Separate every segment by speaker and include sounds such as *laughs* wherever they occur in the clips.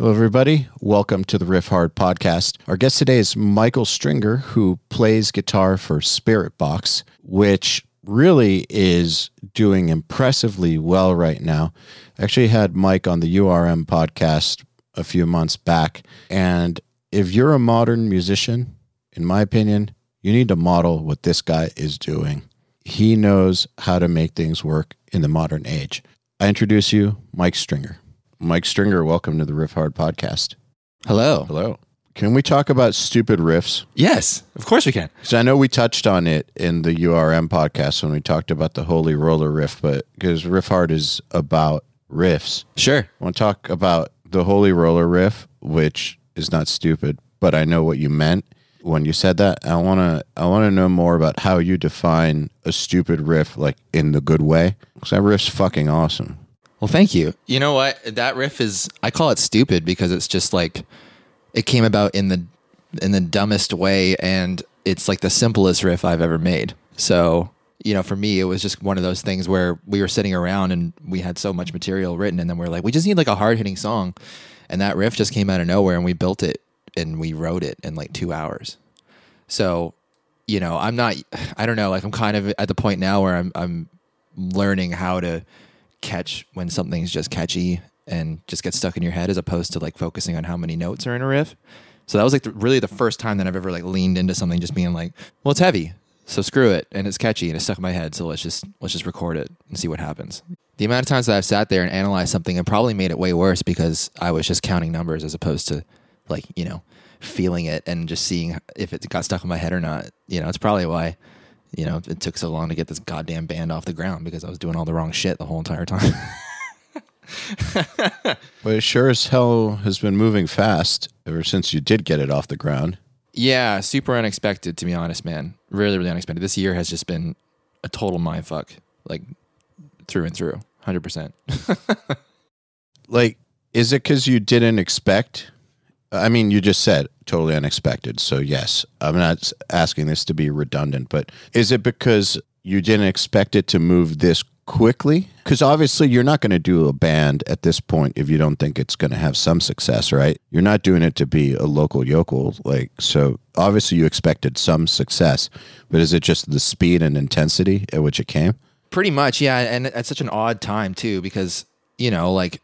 Speaker 1: Hello, everybody. Welcome to the Riffhard podcast. Our guest today is Michael Stringer, who plays guitar for Spiritbox, which really is doing impressively well right now. I actually had Mike on the URM podcast a few months back. And if you're a modern musician, in my opinion, you need to model what this guy is doing. He knows how to make things work in the modern age. I introduce you, Mike Stringer. Mike Stringer, welcome to the Riffhard podcast.
Speaker 2: Hello.
Speaker 1: Hello. Can we talk about stupid riffs?
Speaker 2: Yes, of course we can.
Speaker 1: Because I know we touched on it in the URM podcast when we talked about the Holy Roller riff, but because Riffhard is about riffs,
Speaker 2: Sure.
Speaker 1: I want to talk about the Holy Roller riff, which is not stupid, but I know what you meant when you said that. I want to I want to know more about how you define a stupid riff, like in the good way. Because that riff's fucking awesome.
Speaker 2: Well, thank you. You know what? That riff is I call it stupid because it's just like it came about in the in the dumbest way and it's like the simplest riff I've ever made. So, you know, for me it was just one of those things where we were sitting around and we had so much material written and then we're like we just need like a hard-hitting song. And that riff just came out of nowhere and we built it and we wrote it in like 2 hours. So, you know, I'm not I don't know, like I'm kind of at the point now where I'm I'm learning how to catch when something's just catchy and just gets stuck in your head as opposed to like focusing on how many notes are in a riff. So that was like the, really the first time that I've ever like leaned into something just being like, well, it's heavy. So screw it and it's catchy and it's stuck in my head, so let's just let's just record it and see what happens. The amount of times that I've sat there and analyzed something and probably made it way worse because I was just counting numbers as opposed to like, you know, feeling it and just seeing if it got stuck in my head or not. You know, it's probably why you know, it took so long to get this goddamn band off the ground because I was doing all the wrong shit the whole entire time. *laughs*
Speaker 1: But it sure as hell has been moving fast ever since you did get it off the ground.
Speaker 2: yeah, super unexpected to be honest, man. Really, really unexpected. This year has just been a total mindfuck, like through and through, hundred percent. *laughs*
Speaker 1: Like, is it because you didn't expect? I mean, you just said totally unexpected. So, yes, I'm not asking this to be redundant, but is it because you didn't expect it to move this quickly? Because obviously, you're not going to do a band at this point if you don't think it's going to have some success, right? You're not doing it to be a local yokel. Like, so obviously, you expected some success, but is it just the speed and intensity at which it came?
Speaker 2: Pretty much, yeah. And at such an odd time too, because you know, like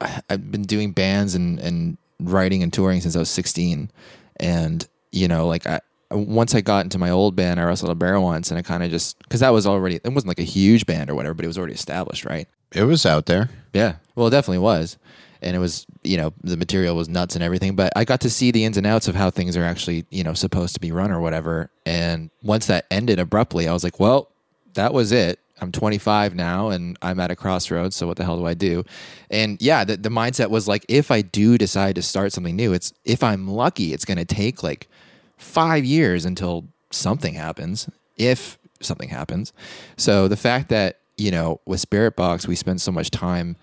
Speaker 2: I've been doing bands and and writing and touring since I was sixteen, and you know, like I once I got into my old band, I wrestled a bear once, and I kind of just because that was already it wasn't like a huge band or whatever, but it was already established, right?
Speaker 1: It was out there.
Speaker 2: Yeah. Well, it definitely was. And it was, you know, the material was nuts and everything, but I got to see the ins and outs of how things are actually, you know, supposed to be run or whatever. And once that ended abruptly, I was like, well, that was it. I'm 25 now and I'm at a crossroads. So what the hell do I do? And yeah, the, the mindset was like, if I do decide to start something new, it's if I'm lucky, it's going to take like five years until something happens, if something happens. So the fact that, you know, with Spiritbox, we spent so much time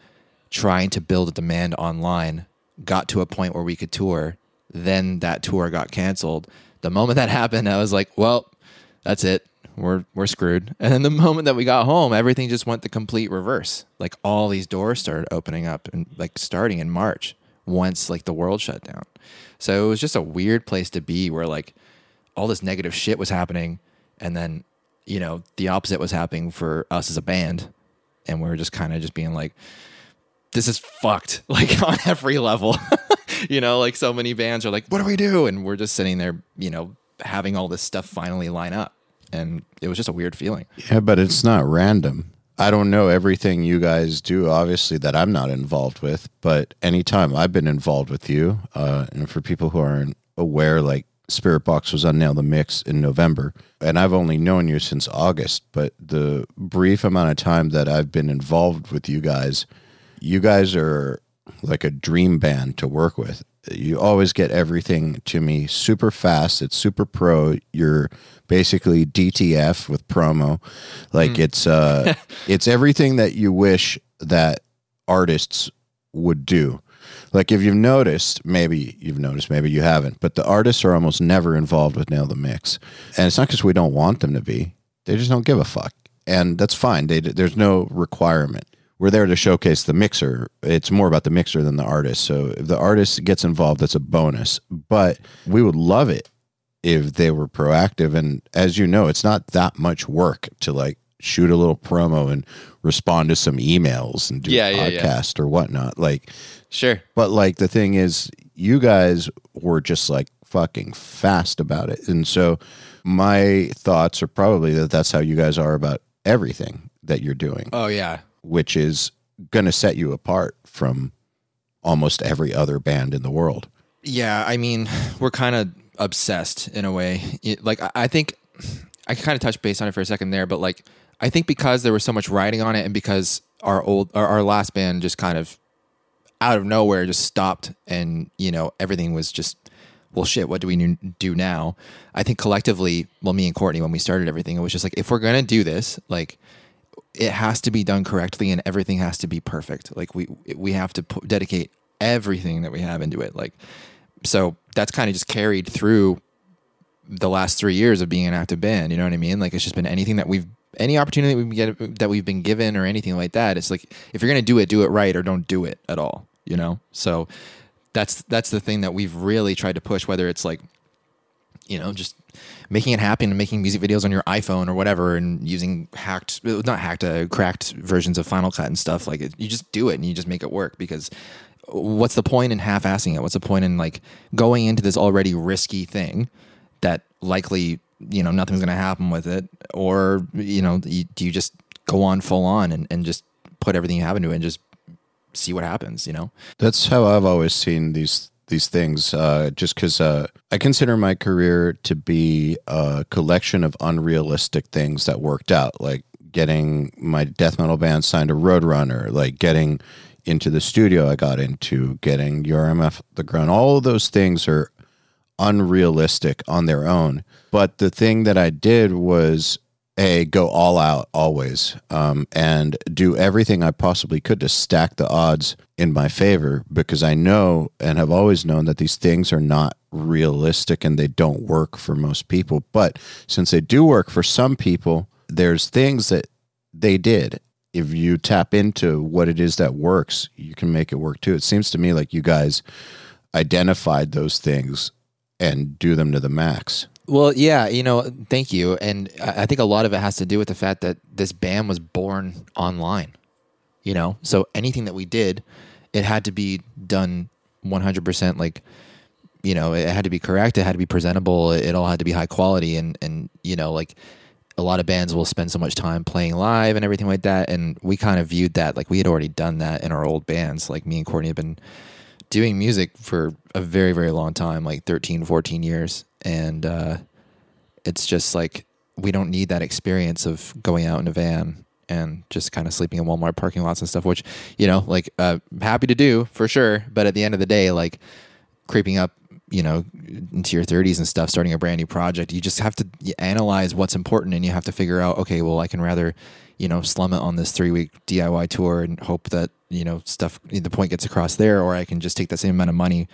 Speaker 2: trying to build a demand online, got to a point where we could tour, then that tour got canceled. The moment that *laughs* happened, I was like, well, that's it. We're we're screwed. *laughs* And then the moment that we got home, everything just went the complete reverse. Like all these doors started opening up and like starting in March once like the world shut down. So it was just a weird place to be where like all this negative shit was happening and then you know the opposite was happening for us as a band and we were just kind of just being like this is fucked *laughs* like *laughs* on every level you know like so many bands are like what do we do and we're just sitting there you know having all this stuff finally line up and it was just a weird feeling
Speaker 1: Yeah, but it's not random. I don't know everything you guys do, obviously, that I'm not involved with, but anytime I've been involved with you, uh, and for people who aren't aware, like Spiritbox was on Nail the Mix in November, and I've only known you since August, but the brief amount of time that I've been involved with you guys, you guys are like a dream band to work with. You always get everything to me super fast. It's super pro. You're basically DTF with promo. Like it's uh *laughs* it's everything that you wish that artists would do. Like if you've noticed, maybe you've noticed, maybe you haven't, but the artists are almost never involved with Nail the Mix. And it's not because we don't want them to be. They just don't give a fuck. And that's fine. They, there's no requirement. We're there to showcase the mixer. It's more about the mixer than the artist. So if the artist gets involved, that's a bonus. But we would love it if they were proactive. And as you know, it's not that much work to like shoot a little promo and respond to some emails and do
Speaker 2: Yeah,
Speaker 1: a
Speaker 2: yeah, yeah.
Speaker 1: podcast or whatnot. Like,
Speaker 2: Sure.
Speaker 1: but like the thing is, you guys were just like fucking fast about it. And so my thoughts are probably that that's how you guys are about everything that you're doing,
Speaker 2: Oh yeah.
Speaker 1: Which is going to set you apart from almost every other band in the world.
Speaker 2: Yeah, I mean, we're kind of obsessed in a way. It- like, I- think I kind of touched base on it for a second there, but like, I think because there was so much writing on it, and because our old, our, our last band just kind of out of nowhere just stopped, and you know, everything was just, well, shit. What do we do now? I think collectively, well, me and Courtney, when we started everything, it was just like, if we're gonna do this, like, it has to be done correctly and everything has to be perfect. Like we we have to dedicate everything that we have into it. Like so that's kind of just carried through the last three years of being an active band. You know what I mean? Like it's just been anything that we've any opportunity that we get that we've been given or anything like that. It's like if you're gonna do it, do it right or don't do it at all. You know? So that's that's the thing that we've really tried to push, whether it's like you know, just making it happen and making music videos on your iPhone or whatever and using hacked, not hacked, uh, cracked versions of Final Cut and stuff. Like it, you just do it and you just make it work because what's the point in half assing it? What's the point in like going into this already risky thing that likely, you know, nothing's going to happen with it? Or, you know, you, do you just go on full on and, and just put everything you have into it and just see what happens, you know?
Speaker 1: That's how I've always seen these these things. Uh, just because uh, I consider my career to be a collection of unrealistic things that worked out, like getting my death metal band signed to Roadrunner, like getting into the studio I got into, getting URMF the ground. All of those things are unrealistic on their own. But the thing that I did was a go all out always um, and do everything I possibly could to stack the odds in my favor because I know and have always known that these things are not realistic and they don't work for most people. But since they do work for some people, there's things that they did. If you tap into what it is that works, you can make it work too. It seems to me like you guys identified those things and do them to the max.
Speaker 2: Well, yeah, you know, thank you. And I think a lot of it has to do with the fact that this band was born online, you know? So anything that we did, it had to be done 100% like, you know, it had to be correct. It had to be presentable. It all had to be high quality. And, and, you know, like a lot of bands will spend so much time playing live and everything like that. And we kind of viewed that like we had already done that in our old bands. Like me and Courtney have been doing music for a very very long time like 13 14 years and uh, it's just like we don't need that experience of going out in a van and just kind of sleeping in walmart parking lots and stuff which you know like uh, happy to do for sure. But at the end of the day like creeping up you know into your 30s and stuff starting a brand new project you just have to analyze what's important and you have to figure out okay well i can rather you know slum it on this three week diy tour and hope that you know stuff the point gets across there or i can just take that same amount of money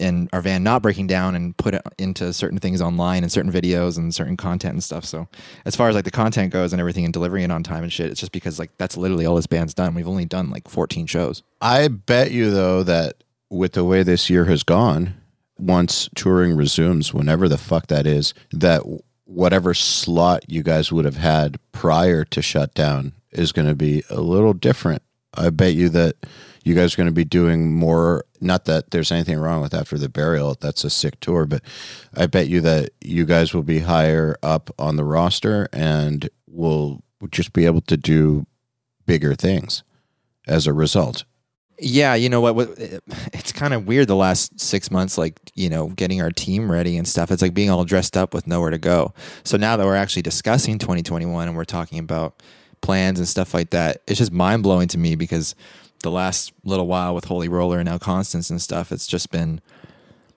Speaker 2: and our van not breaking down and put it into certain things online and certain videos and certain content and stuff. So as far as like the content goes and everything and delivering it on time and shit it's just because like that's literally all this band's done. We've only done like 14 shows.
Speaker 1: I bet you though that with the way this year has gone, once touring resumes, whenever the fuck that is, that whatever slot you guys would have had prior to shutdown is going to be a little different. I bet you that you guys are going to be doing more. Not that there's anything wrong with after the burial, that's a sick tour, but I bet you that you guys will be higher up on the roster and will just be able to do bigger things as a result.
Speaker 2: Yeah, you know what? what it's kind of weird the last six months, like you know, getting our team ready and stuff. It's like being all dressed up with nowhere to go. So now that we're actually discussing 2021 and we're talking about plans and stuff like that, it's just mind blowing to me because the last little while with Holy Roller and now Constance and stuff, it's just been,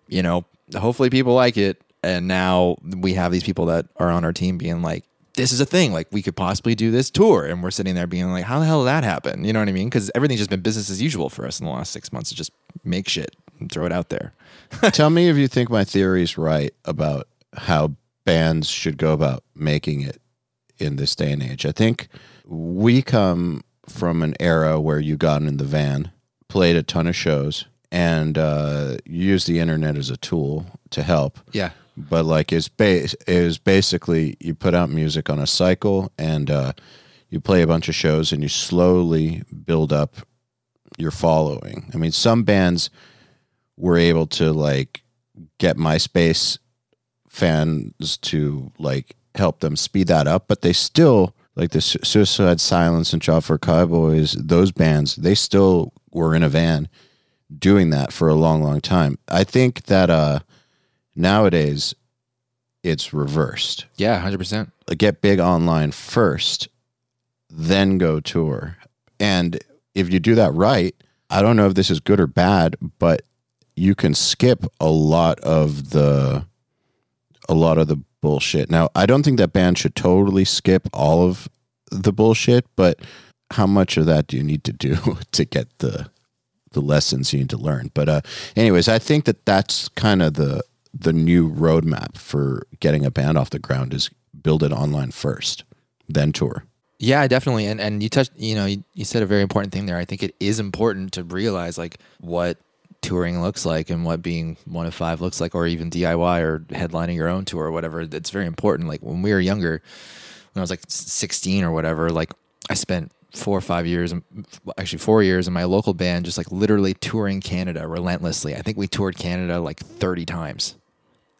Speaker 2: you know, hopefully people like it, and now we have these people that are on our team being like, this is a thing. Like we could possibly do this tour, and we're sitting there being like, "How the hell did that happen?" You know what I mean? Because everything's just been business as usual for us in the last six months. To just make shit and throw it out there. *laughs*
Speaker 1: Tell me if you think my theory's right about how bands should go about making it in this day and age. I think we come from an era where you got in the van, played a ton of shows, and uh, used the internet as a tool to help.
Speaker 2: Yeah.
Speaker 1: But like it's base is basically you put out music on a cycle and uh, you play a bunch of shows and you slowly build up your following. I mean, some bands were able to like get MySpace fans to like help them speed that up, but they still like the Su- Suicide Silence and Job for Cowboys, those bands, they still were in a van doing that for a long, long time. I think that uh nowadays it's reversed.
Speaker 2: Yeah, hundred percent.
Speaker 1: Get big online first, then go tour. And if you do that right, I don't know if this is good or bad, but you can skip a lot of the a lot of the bullshit. Now, I don't think that band should totally skip all of the bullshit, but how much of that do you need to do *laughs* to get the the lessons you need to learn? But uh anyways, I think that that's kind of the the new roadmap for getting a band off the ground is build it online first, then tour.
Speaker 2: Yeah, definitely. And and you touched, you know, you, you said a very important thing there. I think it is important to realize like what touring looks like and what being one of five looks like, or even DIY or headlining your own tour or whatever. It's very important. Like when we were younger, when I was like 16 or whatever, like I spent four or five years, actually four years in my local band, just like literally touring Canada relentlessly. I think we toured Canada like 30 times.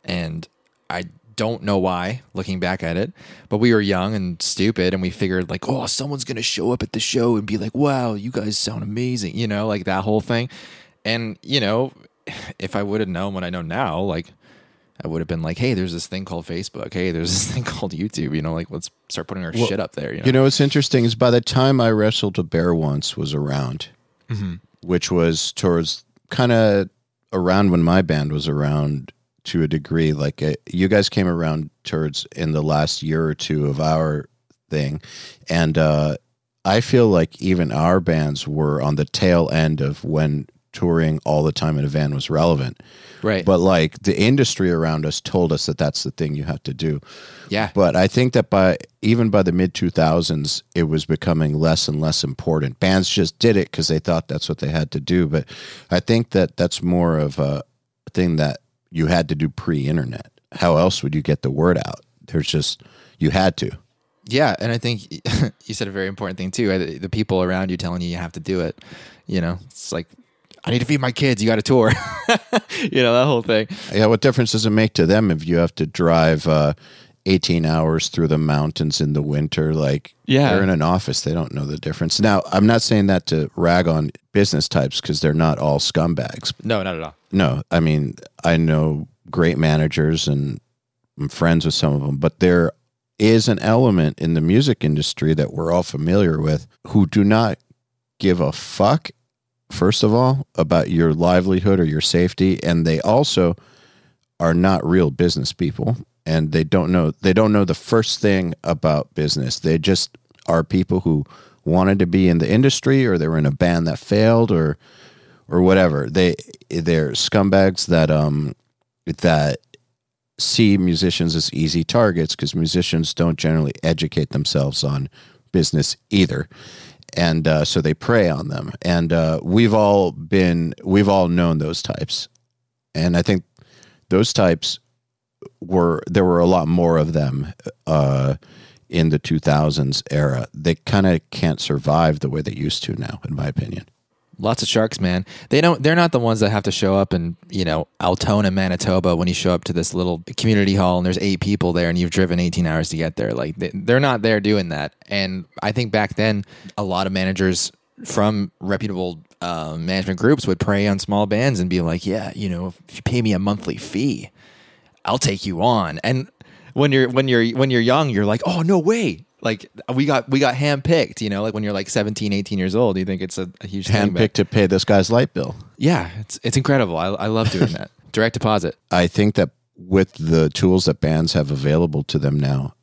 Speaker 2: And I don't know why, looking back at it, but we were young and stupid, and we figured like, oh, someone's gonna show up at the show and be like, wow, you guys sound amazing, you know, like that whole thing. And you know, if I would have known what I know now, like I would have been like, hey, there's this thing called Facebook. Hey, there's this *laughs* thing called YouTube. You know, like let's start putting our
Speaker 1: Well,
Speaker 2: shit up there. You know,
Speaker 1: You know what's interesting is by the time I wrestled a bear once was around, which was towards kind of around when my band was around to a degree. Like uh, you guys came around towards in the last year or two of our thing, and uh, I feel like even our bands were on the tail end of when touring all the time in a van was relevant.
Speaker 2: right?
Speaker 1: But like the industry around us told us that that's the thing you have to do.
Speaker 2: yeah,
Speaker 1: But I think that by even by the mid 2000s, it was becoming less and less important. Bands just did it because they thought that's what they had to do. But I think that that's more of a thing that you had to do pre internet. How else would you get the word out? There's just, you had to.
Speaker 2: Yeah, and I think *laughs* you said a very important thing too. The people around you telling you you have to do it. You know, it's like I need to feed my kids. You got to tour. *laughs* you know that whole thing.
Speaker 1: Yeah, what difference does it make to them if you have to drive uh, 18 hours through the mountains in the winter? Like,
Speaker 2: Yeah.
Speaker 1: they're in an office, they don't know the difference. Now, I'm not saying that to rag on business types because they're not all scumbags.
Speaker 2: No, not at all.
Speaker 1: No, I mean, I know great managers and I'm friends with some of them, but there is an element in the music industry that we're all familiar with who do not give a fuck, first of all, about your livelihood or your safety. And they also are not real business people and they don't know they don't know the first thing about business. They just are people who wanted to be in the industry or they were in a band that failed or or whatever. They they're scumbags that um that see musicians as easy targets because musicians don't generally educate themselves on business either. And uh, so they prey on them. And uh, we've all been, we've all known those types. And I think those types were, there were a lot more of them uh, in the 2000s era. They kind of can't survive the way they used to now, in my opinion.
Speaker 2: Lots of sharks, man. They don't. They're not the ones that have to show up in you know Altona, Manitoba, when you show up to this little community hall and there's eight people there and you've driven 18 hours to get there. Like they, they're not there doing that. And I think back then, a lot of managers from reputable uh, management groups would prey on small bands and be like, "Yeah, you know, if you pay me a monthly fee, I'll take you on." And when you're when you're when you're young, you're like, "Oh no way!" Like we got we got handpicked, you know. Like when you're like 17, 18 years old, you think it's a, a huge thing.
Speaker 1: Handpicked to pay this guy's light bill.
Speaker 2: yeah, it's it's incredible. I I love doing that. *laughs* Direct deposit.
Speaker 1: I think that with the tools that bands have available to them now,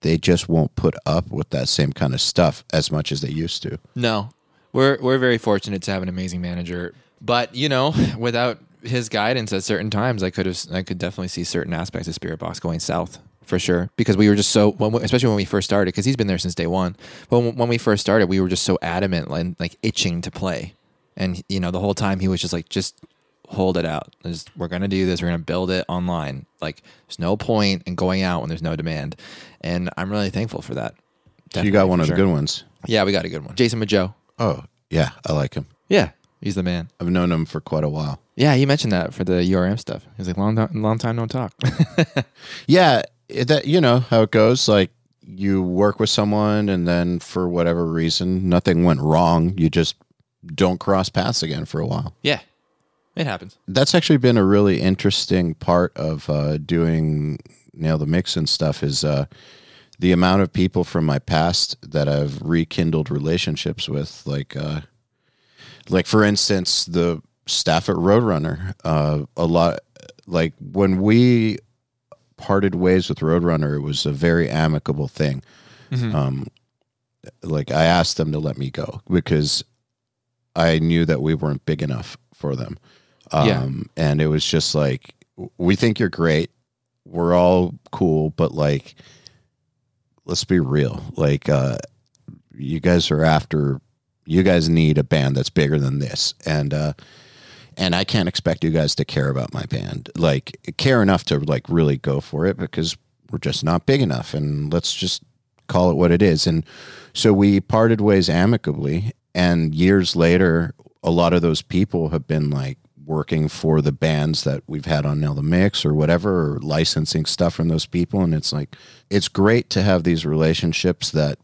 Speaker 1: they just won't put up with that same kind of stuff as much as they used to.
Speaker 2: No, we're we're very fortunate to have an amazing manager. But you know, without his guidance at certain times, I could have I could definitely see certain aspects of Spiritbox going south for sure because we were just so when we, especially when we first started because he's been there since day one. But when, when we first started we were just so adamant and like itching to play. And you know the whole time he was just like just hold it out. Just- we're gonna do this. We're gonna build it online. Like there's no point in going out when there's no demand. And i'm really thankful for that.
Speaker 1: So you got one of the good ones.
Speaker 2: yeah we got a good one. Jason majo
Speaker 1: Oh, yeah, I like him.
Speaker 2: yeah he's the man.
Speaker 1: I've known him for quite a while.
Speaker 2: yeah he mentioned that for the urm stuff. He's like long time long time no talk. *laughs*
Speaker 1: Yeah, that you know how it goes. Like you work with someone, and then for whatever reason, nothing went wrong. You just don't cross paths again for a while.
Speaker 2: yeah it happens
Speaker 1: That's actually been a really interesting part of uh, doing nail the mix and stuff. Is uh, the amount of people from my past that I've rekindled relationships with, like, uh, like for instance, the staff at Roadrunner. Uh, a lot, like when we parted ways with Roadrunner, it was a very amicable thing. Um, like I asked them to let me go because I knew that we weren't big enough for them.
Speaker 2: Yeah.
Speaker 1: Um, and it was just like, we think you're great. We're all cool, but like, let's be real. Like, uh, you guys are after, you guys need a band that's bigger than this. And, uh, and I can't expect you guys to care about my band, like care enough to like really go for it because we're just not big enough. And let's just call it what it is. And so we parted ways amicably. And years later, a lot of those people have been like working for the bands that we've had on Nail the Mix or whatever, or licensing stuff from those people. And it's like, it's great to have these relationships that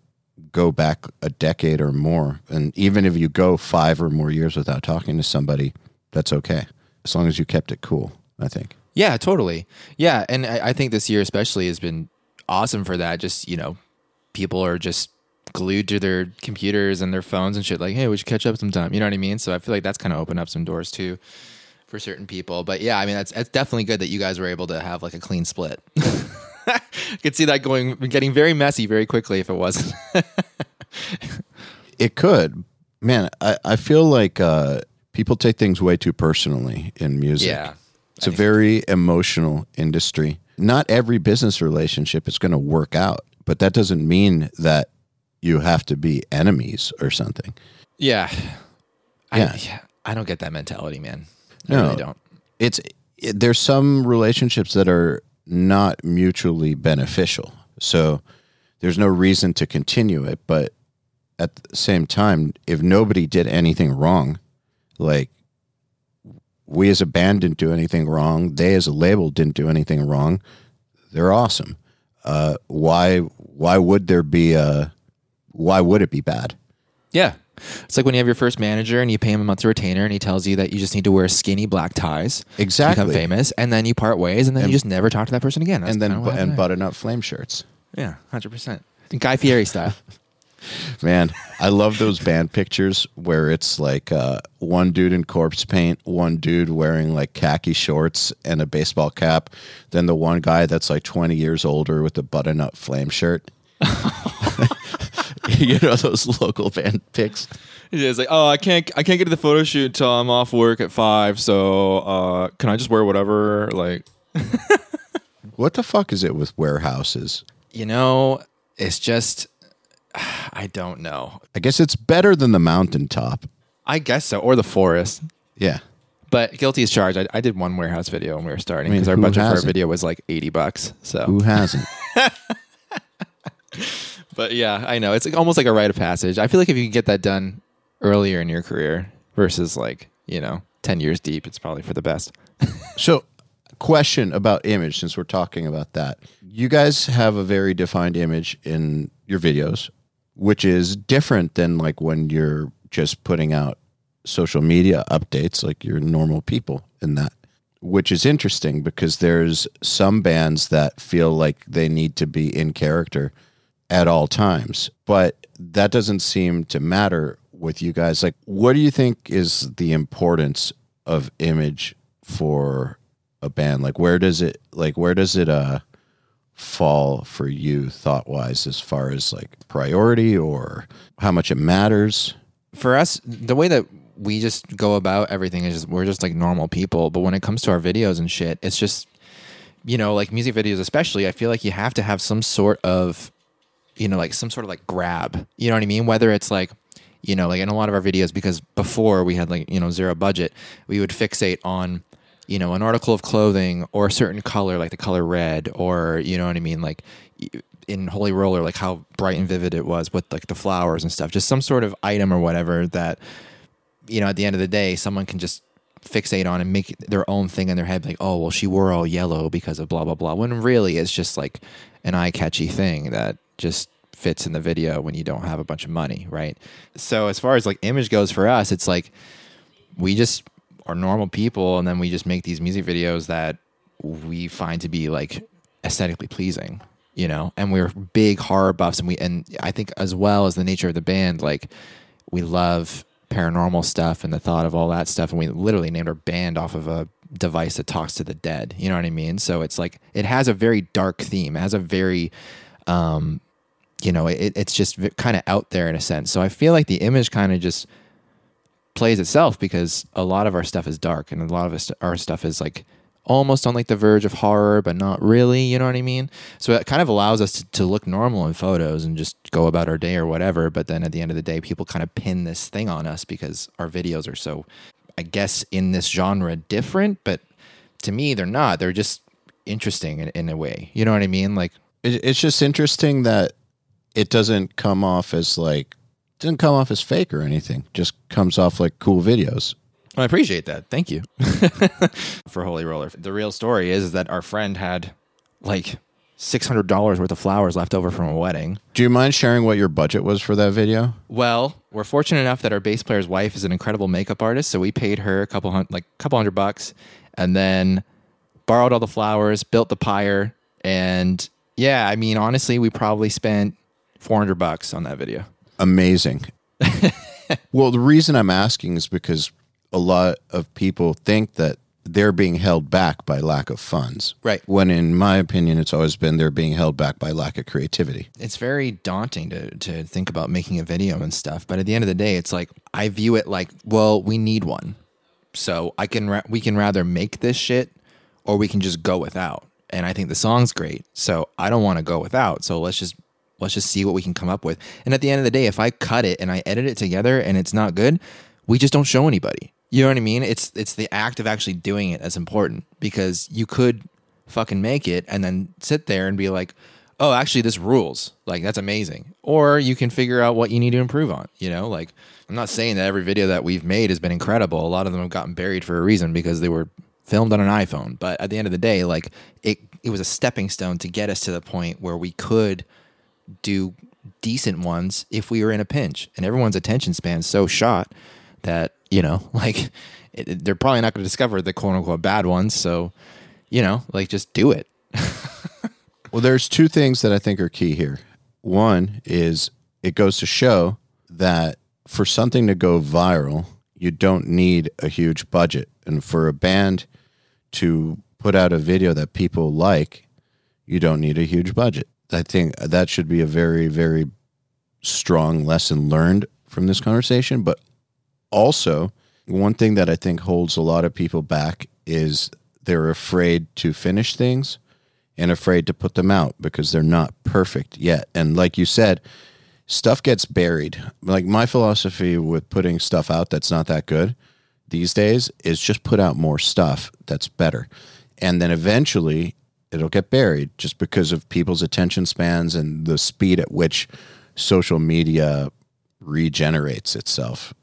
Speaker 1: go back a decade or more. And even if you go five or more years without talking to somebody, that's okay. As long as you kept it cool, I think.
Speaker 2: Yeah, totally. Yeah, and I, I think this year especially has been awesome for that. Just you know, people are just glued to their computers and their phones and shit. Like, hey, we should catch up sometime. You know what I mean? So I feel like that's kind of opened up some doors too for certain people. But yeah, I mean, that's that's definitely good that you guys were able to have like a clean split. I *laughs* could see that going getting very messy very quickly if it wasn't. *laughs*
Speaker 1: It could. Man, I, I feel like uh, people take things way too personally in music.
Speaker 2: Yeah.
Speaker 1: It's a very emotional industry. Not every business relationship is going to work out, but that doesn't mean that you have to be enemies or something.
Speaker 2: yeah.
Speaker 1: Yeah.
Speaker 2: I, yeah. I don't get that mentality, man. I
Speaker 1: No.
Speaker 2: really don't.
Speaker 1: It's it, there's some relationships that are not mutually beneficial. So there's no reason to continue it, but at the same time, if nobody did anything wrong, like we as a band didn't do anything wrong, they as a label didn't do anything wrong, they're awesome. Uh, why why would there be a why would it be bad?
Speaker 2: Yeah. It's like when you have your first manager and you pay him a month's retainer and he tells you that you just need to wear skinny black ties to
Speaker 1: Exactly.
Speaker 2: become famous and then you part ways and then you just never talk to that person again. That's
Speaker 1: And then and button up flame shirts.
Speaker 2: yeah, hundred percent. Guy Fieri style. *laughs*
Speaker 1: Man, I love those band pictures where it's like uh, one dude in corpse paint, one dude wearing like khaki shorts and a baseball cap, then the one guy that's like 20 years older with a button up flame shirt. *laughs* you know those local band pics?
Speaker 2: Yeah, It's like, oh, I can't, I can't get to the photo shoot until I'm off work at five. So, uh, can I just wear whatever? Like, *laughs*
Speaker 1: What the fuck is it with warehouses?
Speaker 2: you know, it's just, *sighs* I don't know.
Speaker 1: I guess it's better than the mountaintop.
Speaker 2: I guess so, or the forest.
Speaker 1: Yeah.
Speaker 2: But guilty as charged. I, I did one warehouse video when we were starting
Speaker 1: I mean,
Speaker 2: because our budget for our video was like eighty bucks. So
Speaker 1: Who hasn't? *laughs*
Speaker 2: But yeah, I know it's like almost like a rite of passage. I feel like if you can get that done earlier in your career versus like you know ten years deep, it's probably for the best. *laughs*
Speaker 1: So, question about image since we're talking about that. You guys have a very defined image in your videos, which is different than like when you're just putting out social media updates like you're normal people in that. Which is interesting because there's some bands that feel like they need to be in character at all times, but that doesn't seem to matter with you guys. Like, what do you think is the importance of image for a band? Like, where does it like where does it uh fall for you thought wise as far as like priority or how much it matters?
Speaker 2: For us, the way that we just go about everything is just, we're just like normal people. But when it comes to our videos and shit, it's just you know, like music videos, especially, I feel like you have to have some sort of, you know, like some sort of like grab. You know what I mean? Whether it's like, you know, like in a lot of our videos, because before we had like, you know, zero budget, we would fixate on, you know, an article of clothing or a certain color, like the color red, or, you know what I mean? Like in Holy Roller, like how bright and vivid it was with like the flowers and stuff, just some sort of item or whatever that, you know, at the end of the day, someone can just fixate on and make their own thing in their head like oh well she wore all yellow because of blah blah blah when really it's just like an eye catchy thing that just fits in the video when you don't have a bunch of money right so as far as like image goes for us it's like we just are normal people and then we just make these music videos that we find to be like aesthetically pleasing you know and we're big horror buffs and we and i think as well as the nature of the band like we love paranormal stuff and the thought of all that stuff. And we literally named our band off of a device that talks to the dead. You know what I mean? So it's like it has a very dark theme. It has a very, um, you know, it, it's just kind of out there in a sense. So I feel like the image kind of just plays itself because a lot of our stuff is dark and a lot of our stuff is like almost on like the verge of horror, but not really. You know what I mean? So it kind of allows us to, to, look normal in photos and just go about our day or whatever. But then at the end of the day, people kind of pin this thing on us because our videos are so, I guess, in this genre different. But to me, they're not. They're just interesting in, in a way. You know what I mean? Like,
Speaker 1: it's just interesting that it doesn't come off as like, doesn't come off as fake or anything. Just comes off like cool videos.
Speaker 2: I appreciate that. Thank you *laughs* for Holy Roller. The real story is that our friend had like six hundred dollars worth of flowers left over from a wedding.
Speaker 1: Do you mind sharing what your budget was for that video?
Speaker 2: Well, we're fortunate enough that our bass player's wife is an incredible makeup artist, so we paid her a couple hundred, like couple hundred bucks, and then borrowed all the flowers, built the pyre, and yeah, I mean, honestly, we probably spent four hundred bucks on that video.
Speaker 1: Amazing. *laughs* well, the reason I'm asking is because a lot of people think that they're being held back by lack of funds.
Speaker 2: Right.
Speaker 1: When in my opinion it's always been they're being held back by lack of creativity.
Speaker 2: It's very daunting to to think about making a video and stuff, but at the end of the day it's like I view it like, well, we need one. So I can ra- we can rather make this shit or we can just go without. And I think the song's great. So I don't want to go without. So let's just let's just see what we can come up with. And at the end of the day, if I cut it and I edit it together and it's not good, we just don't show anybody. You know what I mean? It's it's the act of actually doing it that's important because you could fucking make it and then sit there and be like, "Oh, actually this rules." Like that's amazing. Or you can figure out what you need to improve on, you know? Like I'm not saying that every video that we've made has been incredible. A lot of them have gotten buried for a reason because they were filmed on an iPhone, but at the end of the day, like it it was a stepping stone to get us to the point where we could do decent ones if we were in a pinch. And everyone's attention span's so shot that you know, *laughs* like it, they're probably not going to discover the quote unquote bad ones. So, you know, like just do it. *laughs*
Speaker 1: well, there's two things that I think are key here. One is it goes to show that for something to go viral, you don't need a huge budget. And for a band to put out a video that people like, you don't need a huge budget. I think that should be a very, very strong lesson learned from this conversation. But also, one thing that I think holds a lot of people back is they're afraid to finish things and afraid to put them out because they're not perfect yet. And like you said, stuff gets buried. Like my philosophy with putting stuff out that's not that good these days is just put out more stuff that's better. And then eventually it'll get buried just because of people's attention spans and the speed at which social media regenerates itself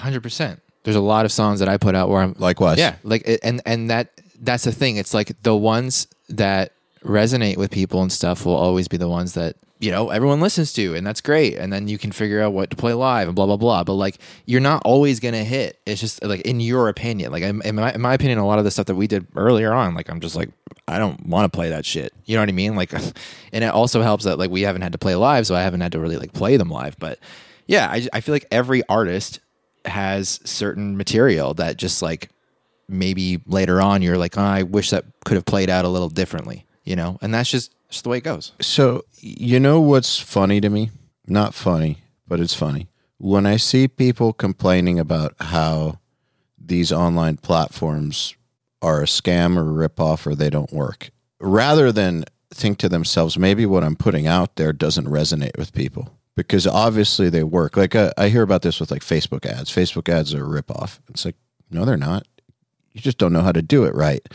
Speaker 2: hundred percent. There's a lot of songs that I put out where I'm
Speaker 1: likewise.
Speaker 2: Yeah, like and and that that's the thing. It's like the ones that resonate with people and stuff will always be the ones that you know everyone listens to and that's great. And then you can figure out what to play live and blah blah blah. But like you're not always gonna hit. It's just like in your opinion. Like in my, in my opinion a lot of the stuff that we did earlier on like i'm just like i don't want to play that shit. You know what i mean? Like *laughs* and it also helps that like we haven't had to play live so i haven't had to really like play them live. But yeah i, I feel like every artist has certain material that just like maybe later on you're like, oh, I wish that could have played out a little differently, you know? And that's just, just the way it goes.
Speaker 1: So, you know what's funny to me? Not funny, but it's funny. When I see people complaining about how these online platforms are a scam or a ripoff or they don't work, rather than think to themselves, maybe what I'm putting out there doesn't resonate with people because obviously they work. Like I, I hear about this with like Facebook ads. Facebook ads are a ripoff. It's like, no, they're not. You just don't know how to do it right.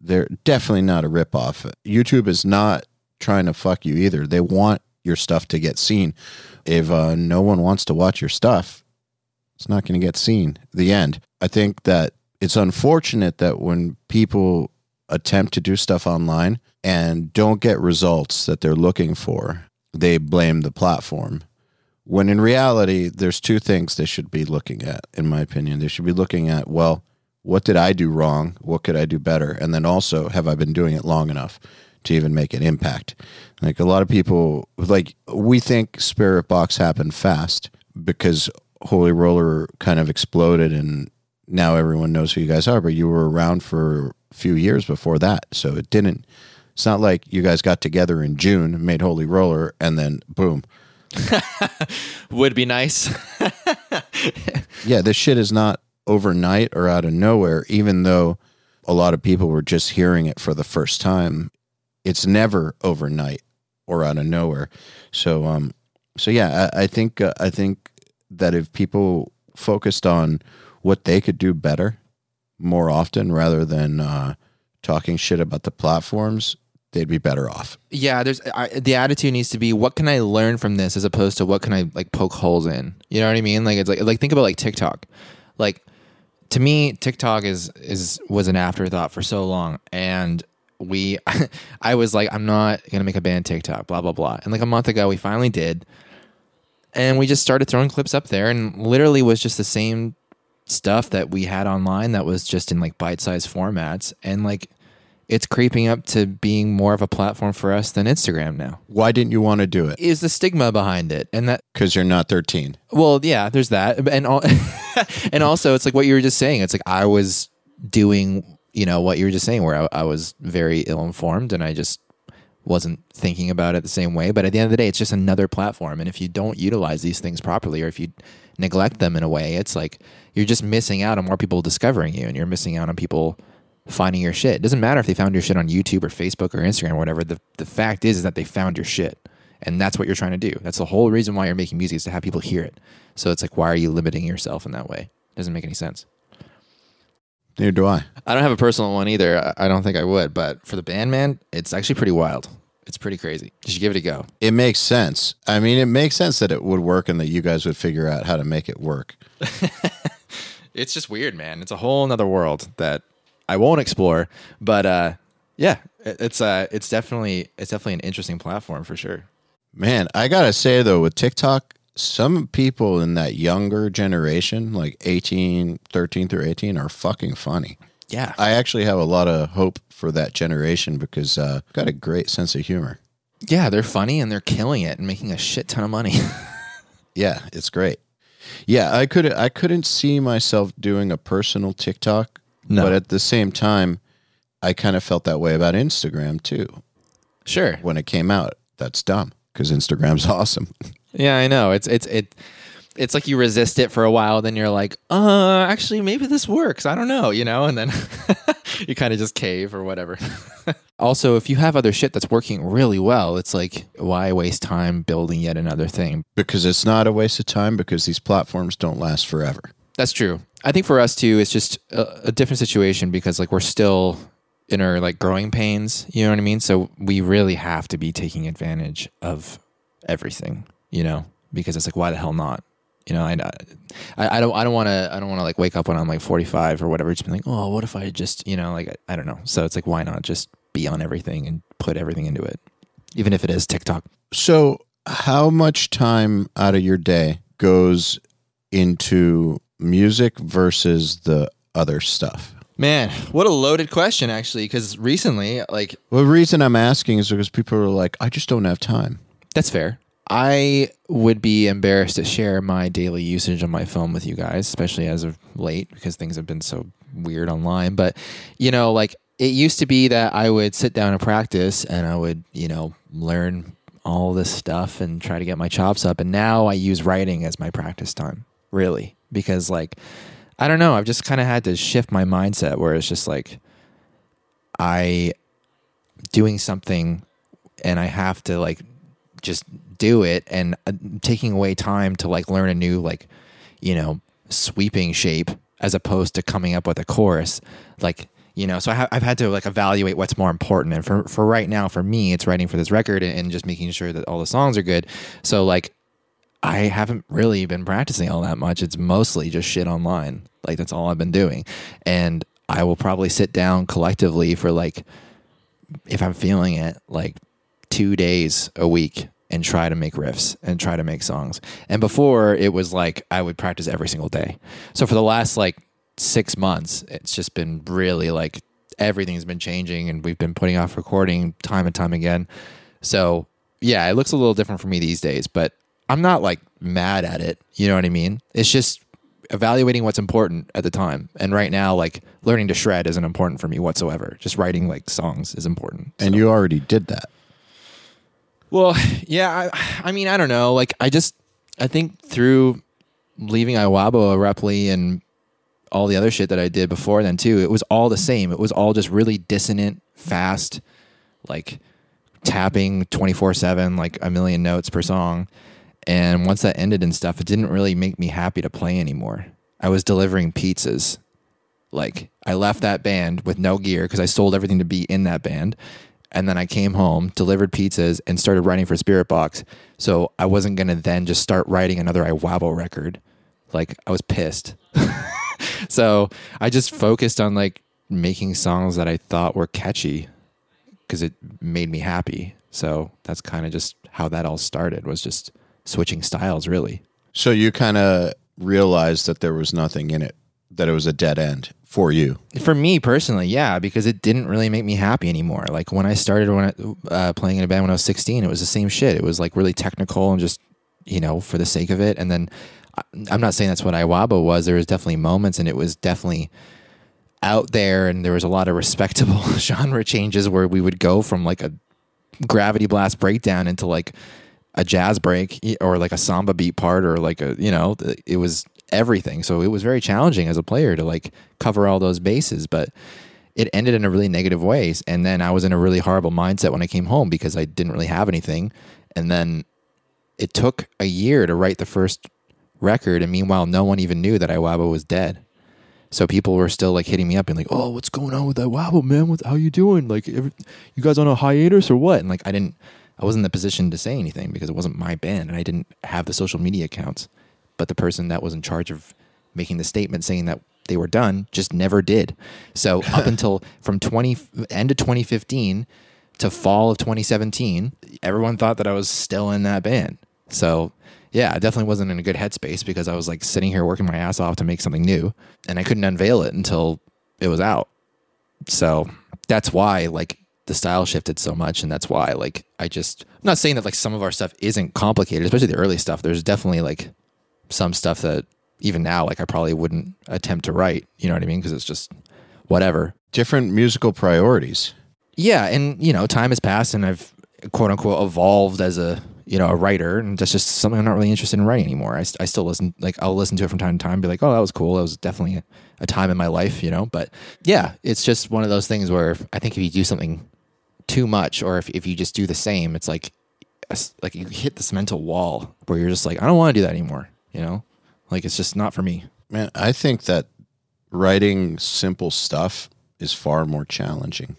Speaker 1: They're definitely not a ripoff. YouTube is not trying to fuck you either. They want your stuff to get seen. If uh, no one wants to watch your stuff, it's not going to get seen. The end. I think that it's unfortunate that when people attempt to do stuff online and don't get results that they're looking for, they blame the platform. When in reality, there's two things they should be looking at, in my opinion. They should be looking at, well, what did I do wrong? What could I do better? And then also, have I been doing it long enough to even make an impact? Like a lot of people, like we think Spiritbox happened fast because Holy Roller kind of exploded and now everyone knows who you guys are, but you were around for a few years before that. So it didn't, it's not like you guys got together in June, made Holy Roller, and then boom. *laughs*
Speaker 2: Would be nice. *laughs*
Speaker 1: yeah, this shit is not overnight or out of nowhere, even though a lot of people were just hearing it for the first time. It's never overnight or out of nowhere. So, um, so yeah, I, I think uh, I think that if people focused on what they could do better more often rather than uh, talking shit about the platforms, they'd be better off.
Speaker 2: Yeah, there's I, the attitude needs to be what can I learn from this as opposed to what can I like poke holes in. You know what I mean? Like it's like like think about like TikTok. Like to me, TikTok is is was an afterthought for so long, and we *laughs* I was like I'm not gonna make a band TikTok, blah blah blah. And like a month ago, we finally did, and we just started throwing clips up there, and literally was just the same stuff that we had online that was just in like bite sized formats, and like it's creeping up to being more of a platform for us than Instagram now.
Speaker 1: Why didn't you want to do it?
Speaker 2: Is the stigma behind it, and that
Speaker 1: Because you're not 13.
Speaker 2: well, yeah, there's that, and all, *laughs* and also it's like what you were just saying. It's like I was doing, you know, what you were just saying, where I, I was very ill informed, and I just wasn't thinking about it the same way. But at the end of the day, it's just another platform, and if you don't utilize these things properly, or if you neglect them in a way, it's like you're just missing out on more people discovering you, and you're missing out on people finding your shit. It doesn't matter if they found your shit on YouTube or Facebook or Instagram or whatever. The the fact is is that they found your shit. And that's what you're trying to do. That's the whole reason why you're making music is to have people hear it. So it's like why are you limiting yourself in that way? It Doesn't make any sense.
Speaker 1: Neither do I.
Speaker 2: I don't have a personal one either. I- I don't think I would, but for the band, man, it's actually pretty wild. It's pretty crazy. You should give it a go.
Speaker 1: It makes sense. I mean, it makes sense that it would work and that you guys would figure out how to make it work. *laughs*
Speaker 2: It's just weird, man. It's a whole nother world that I won't explore. But uh, yeah, it- it's uh, it's definitely it's definitely an interesting platform for sure.
Speaker 1: Man, I got to say, though, with TikTok, some people in that younger generation, like 18, 13 through 18, are fucking funny.
Speaker 2: Yeah,
Speaker 1: I actually have a lot of hope for that generation because uh, got a great sense of humor.
Speaker 2: yeah, they're funny and they're killing it and making a shit ton of money. *laughs*
Speaker 1: Yeah, it's great. Yeah, I could I couldn't see myself doing a personal TikTok,
Speaker 2: No.
Speaker 1: but at the same time, I kind of felt that way about Instagram too
Speaker 2: sure.
Speaker 1: when it came out. That's dumb because Instagram's *laughs* awesome.
Speaker 2: Yeah, I know. It's it's it. It's like you resist it for a while, then you're like, uh, actually, maybe this works. I don't know, you know, and then *laughs* you kind of just cave or whatever. *laughs* also, if you have other shit that's working really well, it's like, why waste time building yet another thing?
Speaker 1: because it's not a waste of time because these platforms don't last forever.
Speaker 2: That's true. I think for us too, it's just a, a different situation because like we're still in our like growing pains. You know what I mean? So we really have to be taking advantage of everything. You know, because it's like, why the hell not? You know, I, I, don't, I don't want to, I don't want to like wake up when I'm like 45 or whatever. Just be like, oh, what if I just, you know, like I, I don't know. So it's like, why not just be on everything and put everything into it, even if it is TikTok.
Speaker 1: So, how much time out of your day goes into music versus the other stuff?
Speaker 2: Man, what a loaded question, actually. Because recently, like
Speaker 1: Well, the reason I'm asking is because people are like, I just don't have time.
Speaker 2: That's fair. I would be embarrassed to share my daily usage on my phone with you guys, especially as of late because things have been so weird online. But, you know, like it used to be that I would sit down and practice and I would, you know, learn all this stuff and try to get my chops up. And now I use writing as my practice time, really, because like, I don't know, I've just kind of had to shift my mindset where it's just like, I doing something and I have to like just do it and uh, taking away time to like learn a new like you know sweeping shape as opposed to coming up with a chorus like you know so I ha- i've had to like evaluate what's more important. And for, for right now for me it's writing for this record and, and just making sure that all the songs are good. So like i haven't really been practicing all that much it's mostly just shit online like that's all i've been doing and i will probably sit down collectively for like if i'm feeling it like two days a week and try to make riffs and try to make songs. And before it was like I would practice every single day. So for the last like six months, it's just been really like everything's been changing and we've been putting off recording time and time again. So yeah, it looks a little different for me these days, but I'm not like mad at it. You know what I mean? It's just evaluating what's important at the time. And right now, like learning to shred isn't important for me whatsoever. Just writing like songs is important.
Speaker 1: And you already did that.
Speaker 2: Well, *sighs* yeah, I, I mean, I don't know. Like, I just, I think through leaving Iwabo abruptly and all the other shit that I did before then too, it was all the same. It was all just really dissonant, fast, like tapping 24 7, like a million notes per song. And once that ended and stuff, it didn't really make me happy to play anymore. I was delivering pizzas. Like, I left that band with no gear because I sold everything to be in that band and then I came home, delivered pizzas, and started writing for Spiritbox. So I wasn't gonna then just start writing another Iwabo record. Like I was pissed. *laughs* so I just focused on like making songs that I thought were catchy because it made me happy. So that's kind of just how that all started. Was just switching styles, really.
Speaker 1: So you kind of realized that there was nothing in it, that it was a dead end for you.
Speaker 2: For me personally, yeah, because it didn't really make me happy anymore. Like when I started when I, uh, playing in a band when I was 16, it was the same shit. It was like really technical and just you know for the sake of it. And then I'm not saying that's what Iwabo was. There was definitely moments, and it was definitely out there, and there was a lot of respectable *laughs* genre changes where we would go from like a gravity blast breakdown into like a jazz break or like a samba beat part or like a you know it was everything. So it was very challenging as a player to like cover all those bases, but it ended in a really negative way. And then I was in a really horrible mindset when I came home because I didn't really have anything. And then it took a year to write the first record. And meanwhile, no one even knew that Iwabo was dead. So people were still like hitting me up and like, "Oh, what's going on with that Iwabo, man? What, how you doing? Like, every, you guys on a hiatus or what?" And like, I didn't, I wasn't in the position to say anything because it wasn't my band and I didn't have the social media accounts but the person that was in charge of making the statement saying that they were done just never did. So *laughs* up until from 20 end of 2015 to fall of 2017, everyone thought that I was still in that band. So yeah, I definitely wasn't in a good headspace because I was like sitting here working my ass off to make something new and I couldn't unveil it until it was out. So that's why like the style shifted so much and that's why like I just I'm not saying that like some of our stuff isn't complicated, especially the early stuff. There's definitely like some stuff that even now, like I probably wouldn't attempt to write. You know what I mean? Because it's just whatever.
Speaker 1: Different musical priorities.
Speaker 2: Yeah, and you know, time has passed, and I've quote unquote evolved as a you know a writer, and that's just something I'm not really interested in writing anymore. I, I still listen, like I'll listen to it from time to time, be like, oh, that was cool. That was definitely a, a time in my life, you know. But yeah, it's just one of those things where I think if you do something too much, or if if you just do the same, it's like like you hit this mental wall where you're just like, I don't want to do that anymore. You know, like it's just not for me.
Speaker 1: Man, I think that writing simple stuff is far more challenging.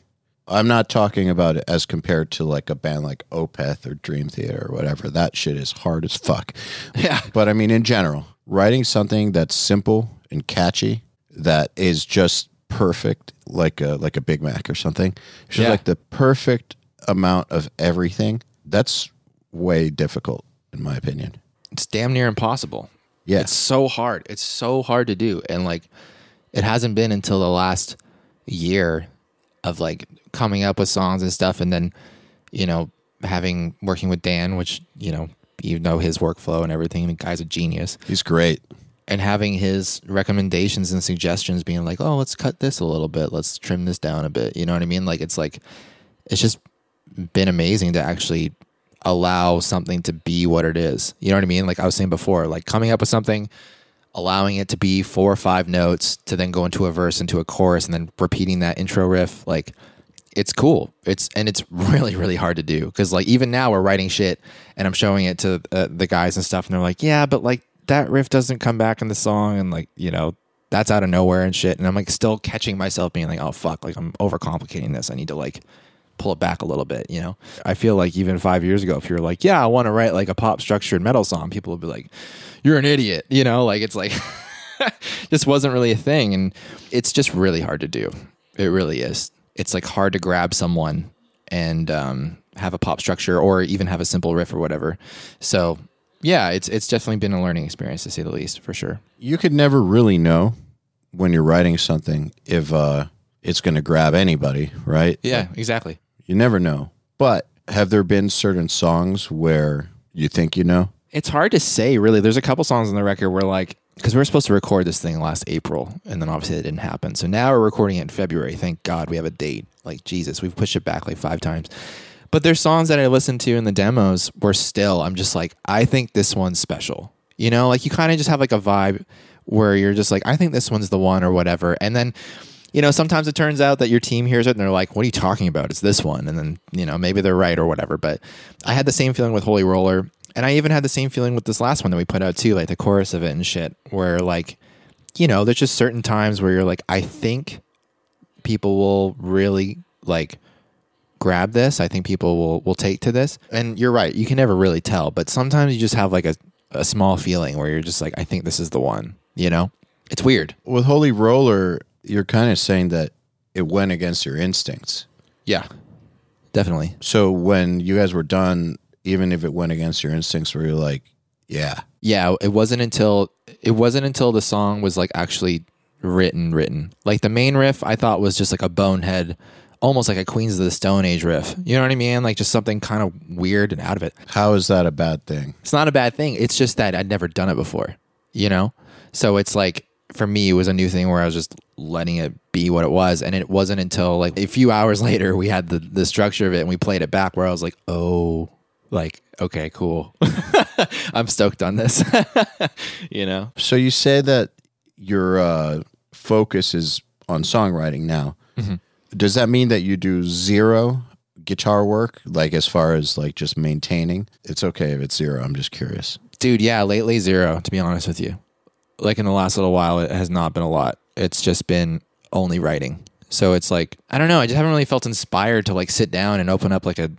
Speaker 1: I'm not talking about it as compared to like a band like Opeth or Dream Theater or whatever. That shit is hard as fuck. *laughs*
Speaker 2: Yeah.
Speaker 1: But I mean, in general, writing something that's simple and catchy that is just perfect, like a like a Big Mac or something. It's just
Speaker 2: Yeah.
Speaker 1: like the perfect amount of everything. That's way difficult, in my opinion.
Speaker 2: It's damn near impossible.
Speaker 1: Yeah.
Speaker 2: It's so hard. It's so hard to do. And like it hasn't been until the last year of like coming up with songs and stuff and then, you know, having working with Dan, which, you know, you know his workflow and everything. The guy's a genius.
Speaker 1: He's great.
Speaker 2: And having his recommendations and suggestions being like, oh, let's cut this a little bit. Let's trim this down a bit. You know what I mean? Like it's like it's just been amazing to actually allow something to be what it is. You know what I mean? Like I was saying before, like coming up with something, allowing it to be four or five notes to then go into a verse, into a chorus, and then repeating that intro riff. Like it's cool. It's and it's *laughs* really really hard to do because like even now we're writing shit and I'm showing it to uh, the guys and stuff and they're like, yeah, but like that riff doesn't come back in the song and like you know that's out of nowhere and shit and I'm like still catching myself being like, oh fuck, like I'm overcomplicating this. I need to like pull it back a little bit, you know? I feel like even five years ago, if you were like, yeah, I want to write like a pop structured metal song, people would be like, you're an idiot, you know? Like it's like, *laughs* just wasn't really a thing. And it's just really hard to do. It really is. It's like hard to grab someone and um, have a pop structure or even have a simple riff or whatever. So yeah, it's it's definitely been a learning experience to say the least, for sure.
Speaker 1: You could never really know when you're writing something if uh, it's going to grab anybody, right?
Speaker 2: Yeah, exactly.
Speaker 1: You never know. But have there been certain songs where you think you know?
Speaker 2: It's hard to say, really. There's a couple songs on the record where, like, because we were supposed to record this thing last April, and then obviously it didn't happen. So now we're recording it in February. Thank God we have a date. Like, Jesus, we've pushed it back like five times. But there's songs that I listened to in the demos where still I'm just like, I think this one's special. You know, like you kind of just have like a vibe where you're just like, I think this one's the one or whatever. And then, you know, sometimes it turns out that your team hears it and they're like, what are you talking about? It's this one. And then, you know, maybe they're right or whatever. But I had the same feeling with Holy Roller. And I even had the same feeling with this last one that we put out too, like the chorus of it and shit, where like, you know, there's just certain times where you're like, I think people will really like grab this. I think people will will take to this. And you're right, you can never really tell, but sometimes you just have like a, a small feeling where you're just like, I think this is the one, you know? It's weird.
Speaker 1: With Holy Roller, you're kind of saying that it went against your instincts.
Speaker 2: Yeah. Definitely.
Speaker 1: So when you guys were done, even if it went against your instincts, were you like, yeah,
Speaker 2: Yeah, it wasn't until it wasn't until the song was like actually written written. Like the main riff I thought was just like a bonehead almost like a Queens of the Stone Age riff. You know what I mean? Like just something kind of weird and out of it.
Speaker 1: how is that a bad thing?
Speaker 2: It's not a bad thing. It's just that I'd never done it before, you know? So it's like, for me, it was a new thing where I was just letting it be what it was. And it wasn't until like a few hours *laughs* later we had the, the structure of it and we played it back where I was like, oh, like, okay, cool. *laughs* I'm stoked on this, *laughs* you know?
Speaker 1: So you say that your uh, focus is on songwriting now. Does that mean that you do zero guitar work, like as far as like just maintaining? It's okay if it's zero. I'm just curious.
Speaker 2: Dude, yeah, lately zero, to be honest with you. Like in the last little while, it has not been a lot. It's just been only writing. So it's like, I don't know, I just haven't really felt inspired to like sit down and open up like a,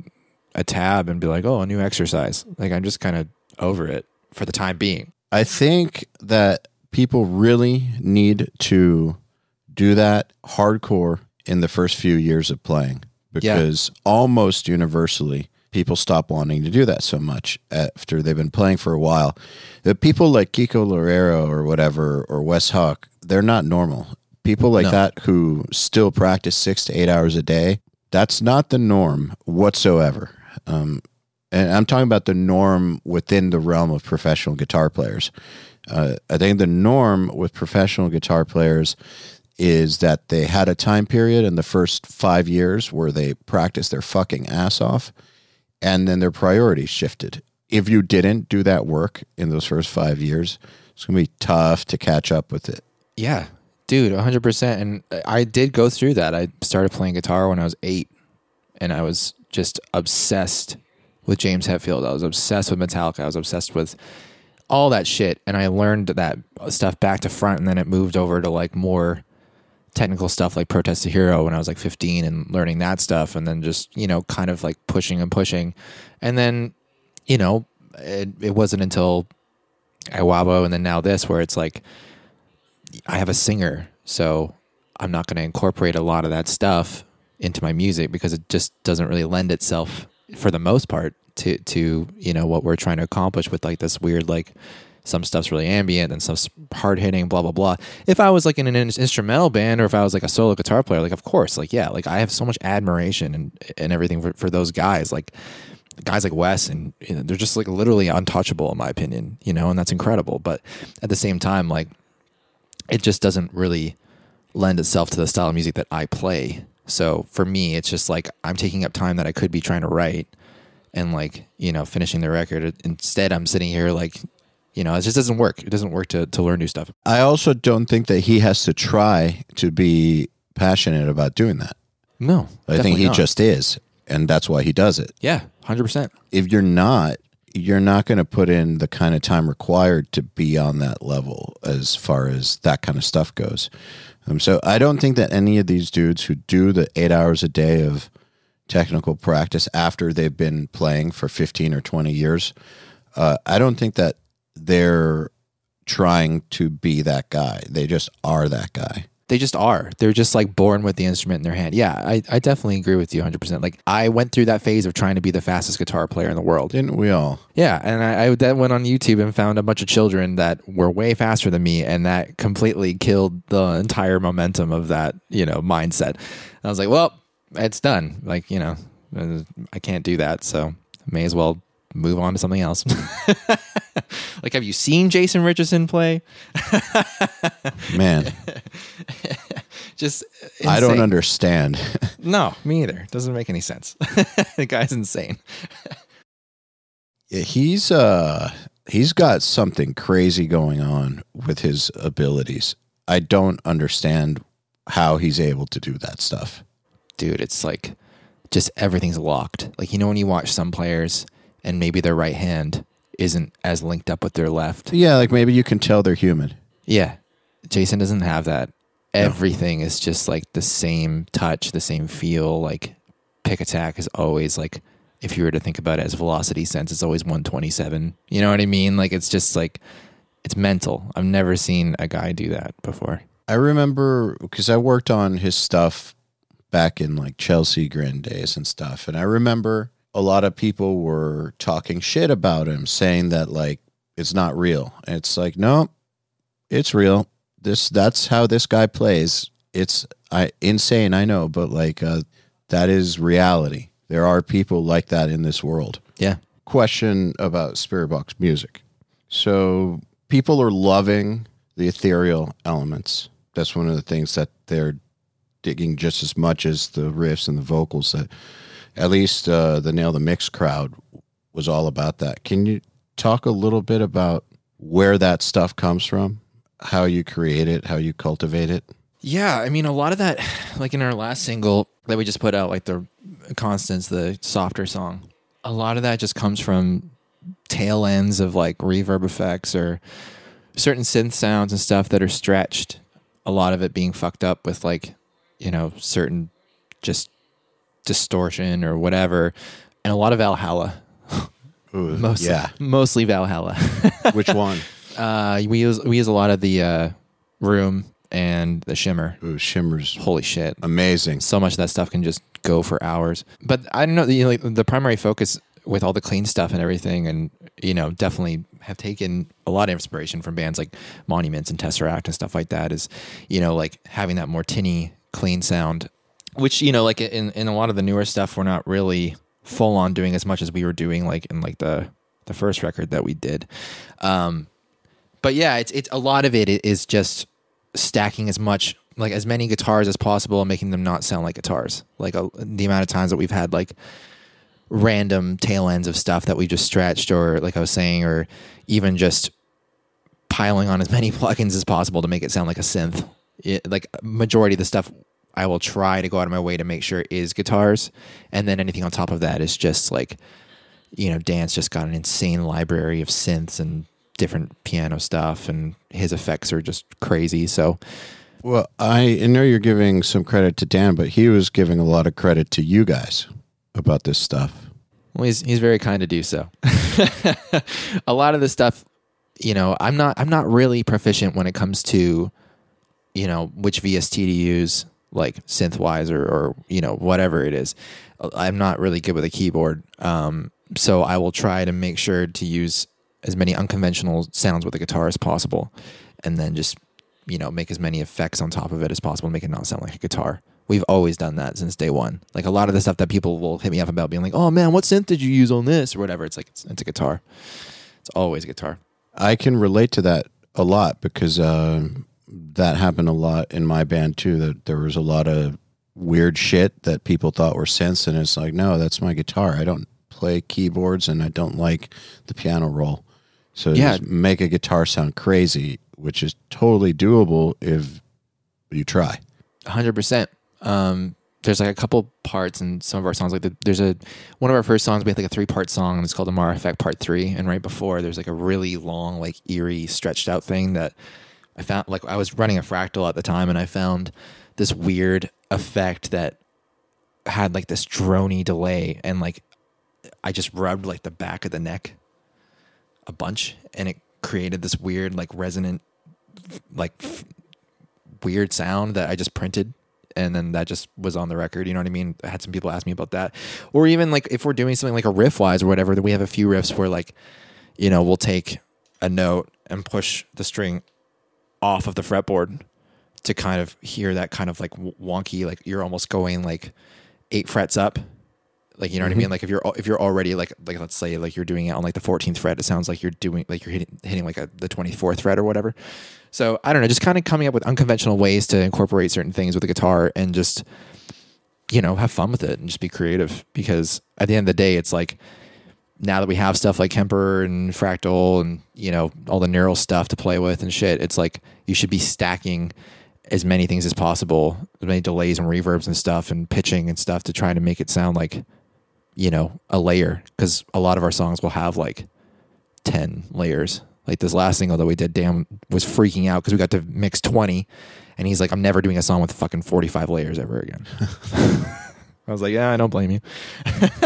Speaker 2: a tab and be like, oh, a new exercise. Like I'm just kind of over it for the time being.
Speaker 1: I think that people really need to do that hardcore in the first few years of playing because almost universally people stop wanting to do that so much after they've been playing for a while. The people like Kiko Loureiro or whatever or Wes Hauch, they're not normal. People like
Speaker 2: No.
Speaker 1: that who still practice six to eight hours a day, that's not the norm whatsoever. Um, and I'm talking about the norm within the realm of professional guitar players. Uh, I think the norm with professional guitar players is that they had a time period in the first five years where they practiced their fucking ass off, and then their priorities shifted. If you didn't do that work in those first five years, it's gonna be tough to catch up with it.
Speaker 2: Yeah, dude, 100%. And I did go through that. I started playing guitar when I was eight, and I was just obsessed with James Hetfield. I was obsessed with Metallica. I was obsessed with all that shit. And I learned that stuff back to front, and then it moved over to like more technical stuff like Protest the Hero when I was like 15 and learning that stuff, and then just, you know, kind of like pushing and pushing. And then, you know, it, it wasn't until Iwabo and then now this where it's like, I have a singer, so I'm not going to incorporate a lot of that stuff into my music because it just doesn't really lend itself for the most part to to you know what we're trying to accomplish with like this weird like some stuff's really ambient and stuff's hard hitting blah blah blah if i was like in an instrumental band or if i was like a solo guitar player like of course like yeah like i have so much admiration and and everything for, for those guys like guys like Wes and you know, they're just like literally untouchable in my opinion, you know, and that's incredible. But at the same time, like it just doesn't really lend itself to the style of music that I play. So for me, it's just like I'm taking up time that I could be trying to write and like, you know, finishing the record. Instead, I'm sitting here like, you know, it just doesn't work. It doesn't work to, to learn new stuff.
Speaker 1: I also don't think that he has to try to be passionate about doing that.
Speaker 2: No,
Speaker 1: I think he
Speaker 2: not.
Speaker 1: just is, and that's why he does it.
Speaker 2: yeah, hundred percent.
Speaker 1: If you're not, you're not going to put in the kind of time required to be on that level as far as that kind of stuff goes. Um, so I don't think that any of these dudes who do the eight hours a day of technical practice after they've been playing for 15 or 20 years, uh, I don't think that they're trying to be that guy. They just are that guy.
Speaker 2: They just are. They're just like born with the instrument in their hand. Yeah, I, I definitely agree with you 100%. Like, I went through that phase of trying to be the fastest guitar player in the world.
Speaker 1: Didn't we all?
Speaker 2: Yeah, and I, I then went on YouTube and found a bunch of children that were way faster than me, and that completely killed the entire momentum of that, you know, mindset. I was like, well, it's done. Like, you know, uh, I can't do that, so may as well move on to something else. *laughs* like, have you seen Jason Richardson play? *laughs*
Speaker 1: Man,
Speaker 2: Just
Speaker 1: I don't understand. *laughs*
Speaker 2: No, me either. Doesn't make any sense. the guy's insane.
Speaker 1: Yeah, he's uh he's got something crazy going on with his abilities. I don't understand how he's able to do that stuff.
Speaker 2: dude, it's like just everything's locked. Like you know when you watch some players and maybe their right hand isn't as linked up with their left.
Speaker 1: Yeah, like maybe you can tell they're human.
Speaker 2: Yeah. Jason doesn't have that. Everything is just like the same touch, the same feel. Like pick attack is always like if you were to think about it as velocity sense, it's always 127. You know what I mean? Like it's just like it's mental. I've never seen a guy do that before.
Speaker 1: I remember because I worked on his stuff back in like Chelsea Grin days and stuff, and I remember a lot of people were talking shit about him, saying that like it's not real. And it's like no, it's real. This that's how this guy plays. It's I insane, I know, but like uh, that is reality. There are people like that in this world
Speaker 2: Yeah.
Speaker 1: question about Spiritbox music. So people are loving the ethereal elements. That's one of the things that they're digging just as much as the riffs and the vocals. That at least uh, the Nail the Mix crowd was all about that. Can you talk a little bit about where that stuff comes from, how you create it, how you cultivate it?
Speaker 2: Yeah, I mean, a lot of that, like in our last single that we just put out, like the Constance, the softer song, a lot of that just comes from tail ends of like reverb effects or certain synth sounds and stuff that are stretched. A lot of it being fucked up with like, you know, certain just distortion or whatever. And a lot of Valhalla.
Speaker 1: Ooh, *laughs*
Speaker 2: Mostly,
Speaker 1: yeah.
Speaker 2: mostly Valhalla. *laughs*
Speaker 1: Which one?
Speaker 2: uh, we use we use a lot of the uh, room and the shimmer.
Speaker 1: Ooh, Shimmer's
Speaker 2: Holy shit!
Speaker 1: amazing.
Speaker 2: so much of that stuff can just go for hours. But I don't know, you know, like the primary focus with all the clean stuff and everything, and you know, definitely have taken a lot of inspiration from bands like Monuments and Tesseract and stuff like that. Is you know, like having that more tinny, clean sound, which you know, like in in a lot of the newer stuff, we're not really full on doing as much as we were doing like in like the the first record that we did. Um, but yeah, it's it's a lot of it is just stacking as much like as many guitars as possible and making them not sound like guitars. Like uh, the amount of times that we've had like random tail ends of stuff that we just stretched or like I was saying or even just piling on as *laughs* many plugins as possible to make it sound like a synth. It, like majority of the stuff I will try to go out of my way to make sure is guitars and then anything on top of that is just like you know, Dan's just got an insane library of synths and different piano stuff, and his effects are just crazy. So,
Speaker 1: Well, I know you're giving some credit to Dan, but he was giving a lot of credit to you guys about this stuff.
Speaker 2: well, he's he's very kind to do so. *laughs* a lot of this stuff, you know, I'm not I'm not really proficient when it comes to, you know, which VST to use, like synth wise or or you know whatever it is. I'm not really good with a keyboard, um, so I will try to make sure to use as many unconventional sounds with a guitar as possible, and then just you know make as many effects on top of it as possible make it not sound like a guitar. We've always done that since day one. Like a lot of the stuff that people will hit me up about, being like, "Oh man, what synth did you use on this?" or whatever. It's like it's, it's a guitar. It's always a guitar.
Speaker 1: I can relate to that a lot because uh, that happened a lot in my band too. That there was a lot of weird shit that people thought were synths, and it's like, no, that's my guitar. I don't play keyboards, and I don't like the piano roll. So
Speaker 2: Yeah.
Speaker 1: just make a guitar sound crazy, which is totally doable if you try.
Speaker 2: hundred percent. Um, there's like a couple parts in some of our songs. Like the, there's a one of our first songs we had like a three part song. And it's called Amara Effect Part Three. And right before there's like a really long, like eerie, stretched out thing that I found. Like I was running a fractal at the time, and I found this weird effect that had like this drony delay, and like I just rubbed like the back of the neck a bunch, and it created this weird, like resonant, like weird sound that I just printed and then that just was on the record. You know what I mean? I had some people ask me about that, or even like if we're doing something like a riff wise or whatever, that we have a few riffs where like, you know, we'll take a note and push the string off of the fretboard to kind of hear that kind of like wonky, like you're almost going like eight frets up. Like you know mm-hmm. what I mean? Like if you're if you're already like like let's say like you're doing it on like the 14th fret, it sounds like you're doing like you're hitting hitting like a, the 24th fret or whatever. So I don't know, just kind of coming up with unconventional ways to incorporate certain things with the guitar and just, you know, have fun with it and just be creative. Because at the end of the day, it's like now that we have stuff like Kemper and Fractal and, you know, all the neural stuff to play with and shit, it's like you should be stacking as many things as possible, as many delays and reverbs and stuff and pitching and stuff to try to make it sound like, you know, a layer. Because a lot of our songs will have like 10 layers like this last single that we did, Dan was freaking out because we got to mix 20. And he's like, I'm never doing a song with fucking 45 layers ever again. *laughs* I was like, yeah, I don't blame you.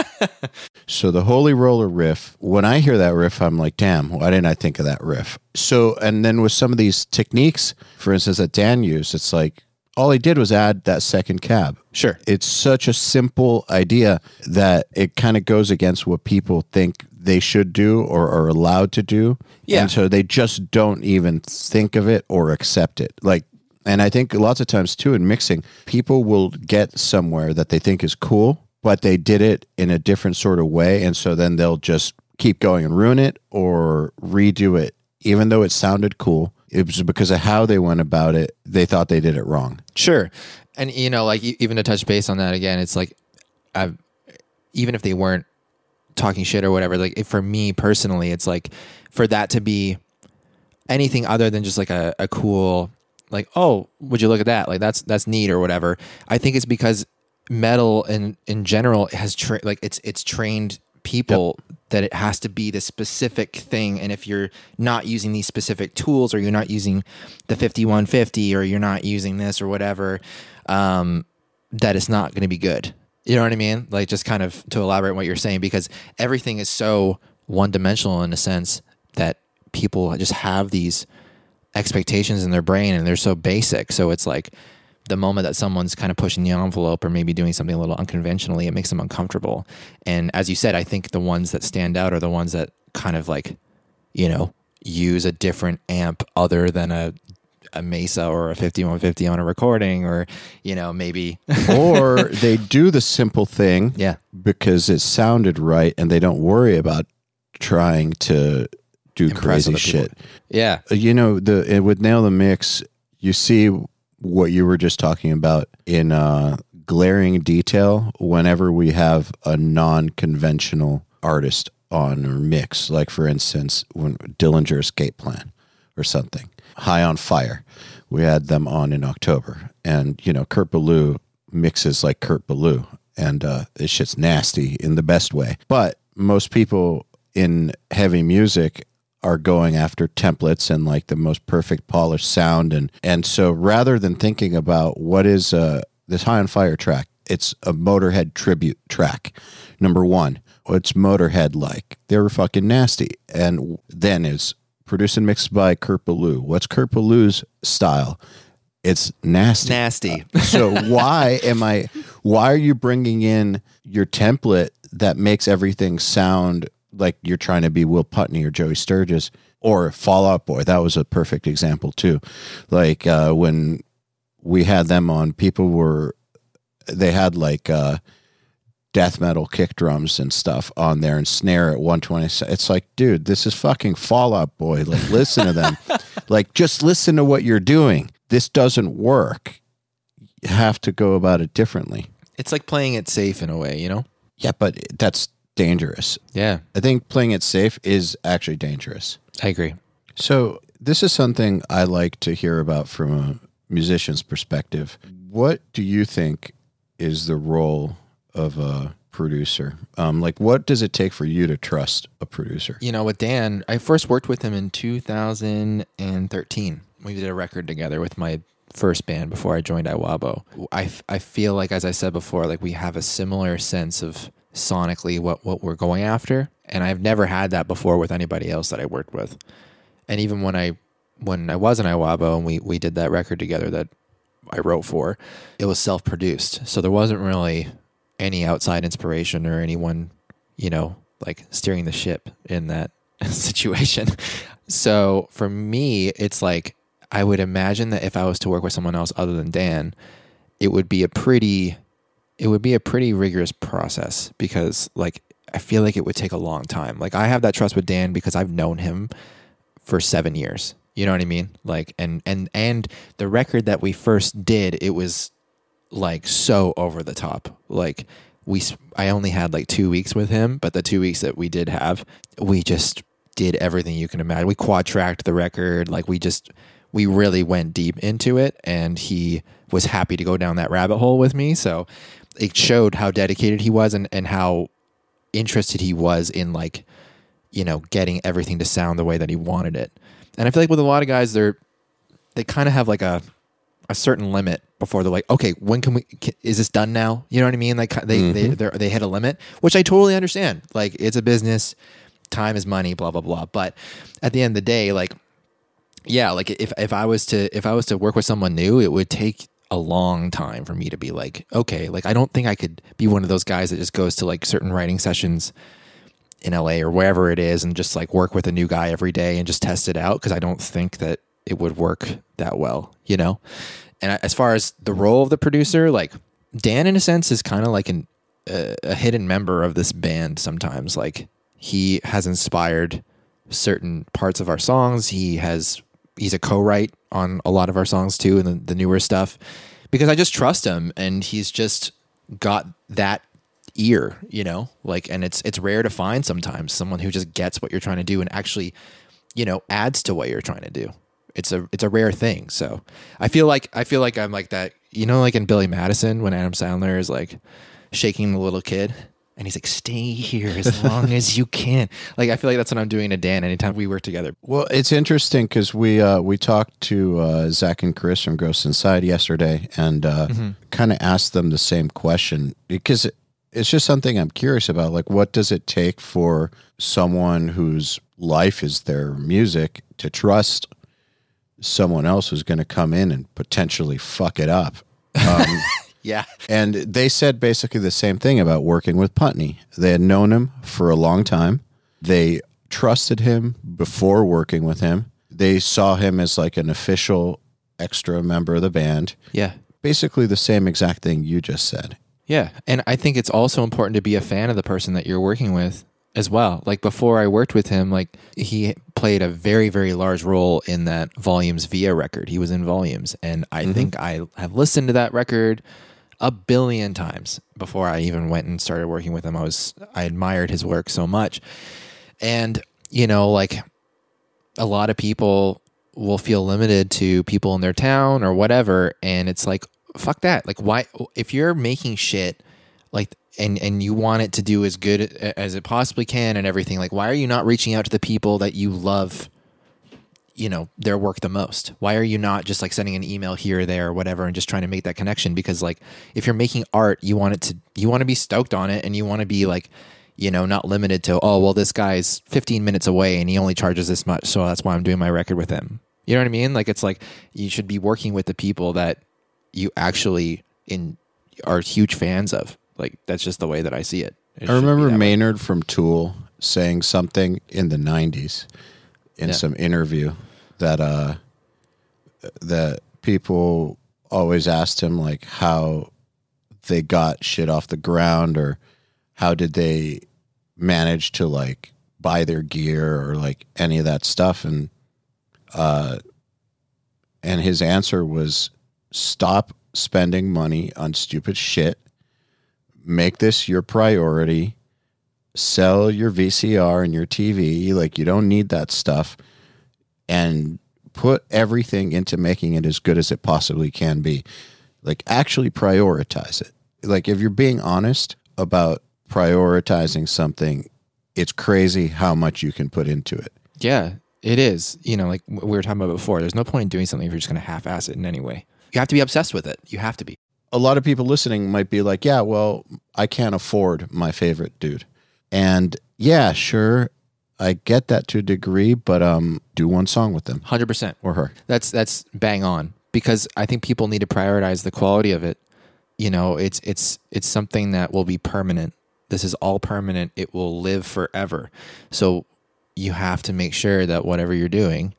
Speaker 2: *laughs*
Speaker 1: so the Holy Roller riff, when I hear that riff, I'm like, damn, why didn't I think of that riff? So, and then with some of these techniques, for instance, that Dan used, it's like, all he did was add that second cab.
Speaker 2: Sure.
Speaker 1: It's such a simple idea that it kind of goes against what people think they should do or are allowed to do. Yeah. And so they just don't even think of it or accept it. Like, and I think lots of times too in mixing, people will get somewhere that they think is cool, but they did it in a different sort of way. And so then they'll just keep going and ruin it or redo it, even though it sounded cool. It was because of how they went about it. They thought they did it wrong.
Speaker 2: Sure. And, you know, like even to touch base on that again, it's like, I've, even if they weren't talking shit or whatever. Like for me personally, it's like for that to be anything other than just like a, a cool like oh would you look at that like that's that's neat or whatever i think it's because metal in in general has tra- like it's it's trained people yep. that it has to be the specific thing and if you're not using these specific tools or you're not using the 5150 or you're not using this or whatever um that it's not going to be good you know what I mean? Like just kind of to elaborate on what you're saying because everything is so one dimensional in a sense that people just have these expectations in their brain and they're so basic. So it's like the moment that someone's kind of pushing the envelope or maybe doing something a little unconventionally, it makes them uncomfortable. And as you said, I think the ones that stand out are the ones that kind of like, you know, use a different amp other than a a Mesa or a 5150 on a recording, or you know maybe *laughs*
Speaker 1: or they do the simple thing,
Speaker 2: yeah,
Speaker 1: because it sounded right, and they don't worry about trying to do crazy shit.
Speaker 2: Yeah,
Speaker 1: uh, you know the with nail the mix, you see what you were just talking about in uh, glaring detail whenever we have a non-conventional artist on or mix like for instance when dillinger escape plan or something High on Fire. We had them on in October, and you know Kurt Ballou mixes like Kurt Ballou, and uh, this shit's nasty in the best way. But most people in heavy music are going after templates and like the most perfect polished sound, and and so rather than thinking about what is uh, this High on Fire track, it's a Motorhead tribute track. Number one, what's Motorhead like? They were fucking nasty, and then is produced and mixed by Kurt Ballou. What's Kurt Ballou's style? It's nasty.
Speaker 2: Nasty.
Speaker 1: Uh, so why am I? Why are you bringing in your template that makes everything sound like you're trying to be Will Putney or Joey Sturgis or Fall Out Boy? That was a perfect example too. Like uh, when we had them on, people were they had like. Uh, death metal kick drums and stuff on there and snare at 120 it's like dude this is fucking Fall Out Boy like listen to them *laughs* like just listen to what you're doing this doesn't work you have to go about it differently
Speaker 2: it's like playing it safe in a way you know
Speaker 1: yeah but that's dangerous
Speaker 2: yeah
Speaker 1: i think playing it safe is actually dangerous
Speaker 2: i agree
Speaker 1: so this is something i like to hear about from a musician's perspective what do you think is the role of a producer? Um, like, what does it take for you to trust a producer?
Speaker 2: You know, with Dan, I first worked with him in 2013. We did a record together with my first band before I joined Iwabo. I, I feel like, as I said before, like we have a similar sense of sonically what, what we're going after. And I've never had that before with anybody else that I worked with. And even when I when I was in Iwabo and we, we did that record together that I wrote for, it was self produced. So there wasn't really any outside inspiration or anyone, you know, like steering the ship in that *laughs* situation. So for me, it's like I would imagine that if I was to work with someone else other than Dan, it would be a pretty it would be a pretty rigorous process because like I feel like it would take a long time. Like I have that trust with Dan because I've known him for 7 years. You know what I mean? Like and and and the record that we first did, it was like so over the top. Like we I only had like 2 weeks with him, but the 2 weeks that we did have, we just did everything you can imagine. We quad tracked the record, like we just we really went deep into it and he was happy to go down that rabbit hole with me. So it showed how dedicated he was and, and how interested he was in like, you know, getting everything to sound the way that he wanted it. And I feel like with a lot of guys, they're, they kind of have like a, a certain limit before they're like, okay, when can we, can, is this done now? You know what I mean? Like they, mm-hmm. they, they hit a limit, which I totally understand. Like it's a business, time is money, blah, blah, blah. But at the end of the day, like yeah, like if if I was to if I was to work with someone new, it would take a long time for me to be like, okay, like I don't think I could be one of those guys that just goes to like certain writing sessions in LA or wherever it is and just like work with a new guy every day and just test it out because I don't think that it would work that well, you know. And as far as the role of the producer, like Dan, in a sense, is kind of like an uh, a hidden member of this band. Sometimes, like he has inspired certain parts of our songs. He has he's a co-write on a lot of our songs too, and the, the newer stuff, because I just trust him, and he's just got that ear, you know, like, and it's it's rare to find sometimes someone who just gets what you're trying to do and actually, you know, adds to what you're trying to do. It's a it's a rare thing. So I feel like I feel like I'm like that, you know, like in Billy Madison when Adam Sandler is like shaking the little kid and he's like, "Stay here as long as you can." *laughs* Like I feel like that's what I'm doing to Dan anytime we work together.
Speaker 1: Well, it's interesting because we uh, we talked to uh, Zach and Chris from Ghost Inside yesterday, and uh, mm-hmm. kind of asked them the same question because it, it's just something I'm curious about. Like, what does it take for someone whose life is their music to trust someone else who's going to come in and potentially fuck it up? Um, *laughs*
Speaker 2: Yeah.
Speaker 1: And they said basically the same thing about working with Putney. They had known him for a long time. They trusted him before working with him. They saw him as like an official extra member of the band.
Speaker 2: Yeah.
Speaker 1: Basically the same exact thing you just said.
Speaker 2: Yeah. And I think it's also important to be a fan of the person that you're working with as well. Like before I worked with him, like he played a very, very large role in that Volumes Via record. He was in Volumes. And I mm-hmm. think I have listened to that record a billion times before I even went and started working with him. I was I admired his work so much. And you know, like a lot of people will feel limited to people in their town or whatever and it's like fuck that. Like why if you're making shit like and and you want it to do as good as it possibly can and everything like why are you not reaching out to the people that you love you know their work the most. Why are you not just like sending an email here or there or whatever and just trying to make that connection? Because like if you're making art you want it to you want to be stoked on it and you want to be like you know not limited to oh well this guy's 15 minutes away and he only charges this much so that's why i'm doing my record with him. You know what i mean? Like it's like you should be working with the people that you actually in are huge fans of. Like that's just the way that i see it,
Speaker 1: it i remember maynard way. from tool saying something in the 90s in yeah. some interview that uh that people always asked him like how they got shit off the ground or how did they manage to like buy their gear or like any of that stuff. And uh and his answer was stop spending money on stupid shit. Make this your priority sell your VCR and your TV. Like you don't need that stuff, and put everything into making it as good as it possibly can be. Like actually prioritize it. like if you're being honest about prioritizing something, it's crazy how much you can put into it.
Speaker 2: Yeah, it is. You know, like we were talking about before, there's no point in doing something if you're just going to half ass it in any way. You have to be obsessed with it. You have to be.
Speaker 1: A lot of people listening might be like, yeah, well, I can't afford my favorite dude. And yeah, sure, I get that to a degree, but um, do one song with them
Speaker 2: 100%.
Speaker 1: or her.
Speaker 2: That's that's bang on because I think people need to prioritize the quality of it. You know, it's it's it's something that will be permanent. This is all permanent. It will live forever. So you have to make sure that whatever you're doing,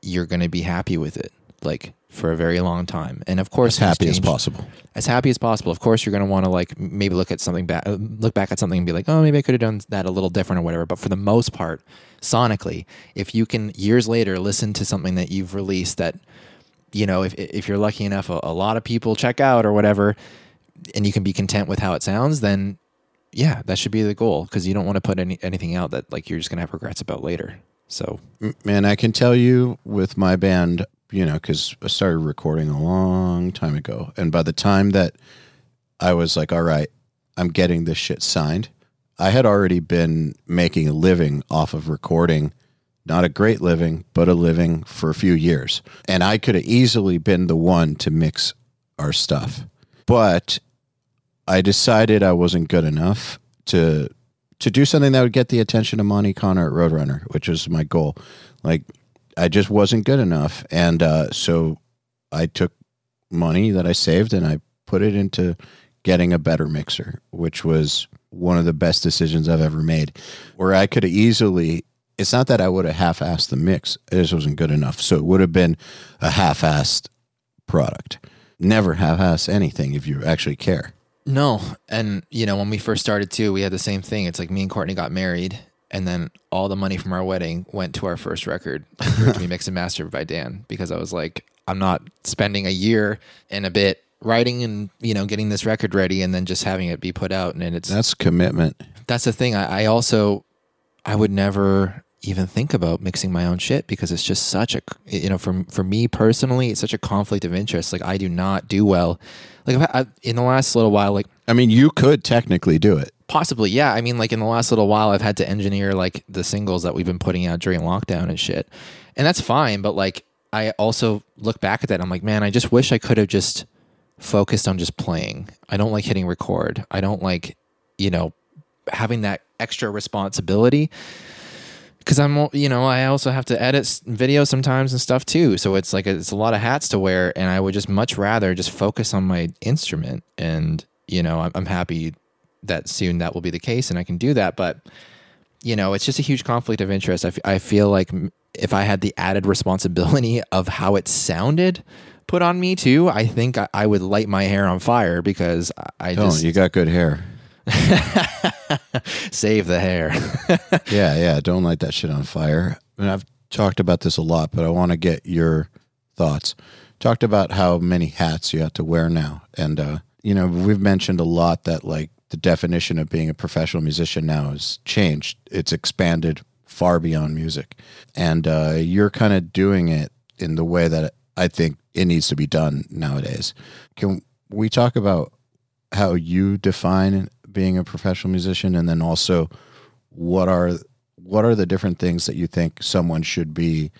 Speaker 2: you're going to be happy with it, like for a very long time. And of course,
Speaker 1: As happy
Speaker 2: things
Speaker 1: as possible.
Speaker 2: as happy as possible. Of course, you're going to want to like maybe look at something back, look back at something and be like, oh, maybe I could have done that a little different or whatever. But for the most part, sonically, if you can years later listen to something that you've released that, you know, if if you're lucky enough, a, a lot of people check out or whatever, and you can be content with how it sounds, then yeah, that should be the goal because you don't want to put any anything out that like you're just going to have regrets about later. So
Speaker 1: Man, I can tell you with my band, you know, because I started recording a long time ago. And by the time that I was like, all right, I'm getting this shit signed, I had already been making a living off of recording. Not a great living, but a living for a few years. And I could have easily been the one to mix our stuff. But I decided I wasn't good enough to to do something that would get the attention of Monte Conner at Roadrunner, which was my goal. Like I just wasn't good enough, and uh, so I took money that I saved and I put it into getting a better mixer, which was one of the best decisions I've ever made. Where I could easily. It's not that I would have half-assed the mix; it just wasn't good enough. So it would have been a half-assed product. Never half-ass anything if you actually care.
Speaker 2: No, and you know when we first started too, we had the same thing. It's like me and Courtney got married, and then all the money from our wedding went to our first record, to be *laughs* mixed and mastered by Dan, because I was like, I'm not spending a year and a bit writing and you know getting this record ready, and then just having it be put out. And it's
Speaker 1: That's commitment.
Speaker 2: that's the thing. I, I also I would never even think about mixing my own shit because it's just such a you know for for me personally it's such a conflict of interest. Like I do not do well. Like I've, I, in the last little while, like
Speaker 1: I mean, you could technically do it.
Speaker 2: Possibly, yeah. I mean, like in the last little while, I've had to engineer like the singles that we've been putting out during lockdown and shit, and that's fine. But like, I also look back at that. I'm like, man, I just wish I could have just focused on just playing. I don't like hitting record. I don't like, you know, having that extra responsibility because I'm, you know, I also have to edit videos sometimes and stuff too. So it's like it's a lot of hats to wear, and I would just much rather just focus on my instrument. And you know, I'm, I'm happy that soon that will be the case, and I can do that. But you know, it's just a huge conflict of interest. I, f- I feel like if I had the added responsibility *laughs* of how it sounded put on me too, I think I, I would light my hair on fire because I- I
Speaker 1: Don't
Speaker 2: just
Speaker 1: you got good hair? *laughs*
Speaker 2: save the hair. *laughs*
Speaker 1: yeah, yeah. Don't light that shit on fire. And I've talked about this a lot, but I want to get your thoughts. Talked about how many hats you have to wear now, and uh, you know we've mentioned a lot that like the definition of being a professional musician now has changed. It's expanded far beyond music, and uh, you're kind of doing it in the way that I think it needs to be done nowadays. Can we talk about how you define being a professional musician, and then also what are what are the different things that you think someone should be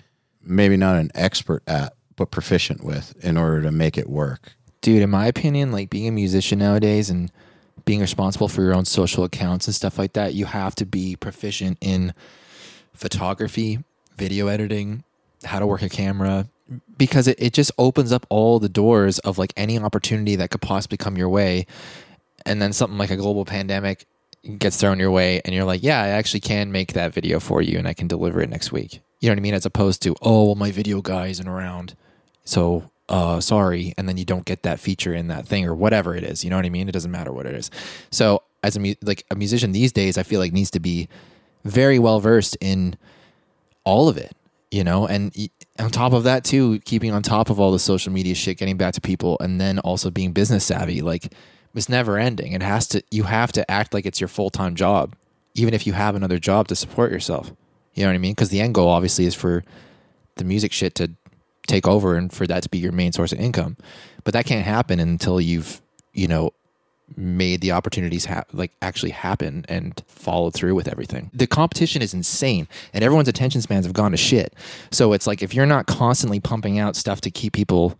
Speaker 1: maybe not an expert at but proficient with in order to make it work
Speaker 2: dude in my opinion like being a musician nowadays and being responsible for your own social accounts and stuff like that you have to be proficient in photography video editing how to work a camera because it, it just opens up all the doors of like any opportunity that could possibly come your way. And then something like a global pandemic gets thrown your way and you're like yeah i actually can make that video for you and i can deliver it next week. You know what i mean? As opposed to oh well my video guy isn't around. So uh sorry and then you don't get that feature in that thing or whatever it is you know what i mean? It doesn't matter what it is. So as a mu- like a musician these days i feel like needs to be very well versed in all of it you know? And on top of that too keeping on top of all the social media shit getting back to people and then also being business savvy like it's never ending. It has to you have to act like it's your full-time job even if you have another job to support yourself you know what i mean? Because the end goal obviously is for the music shit to take over and for that to be your main source of income but that can't happen until you've you know made the opportunities ha- like actually happen and followed through with everything. The competition is insane and everyone's attention spans have gone to shit. So it's like if you're not constantly pumping out stuff to keep people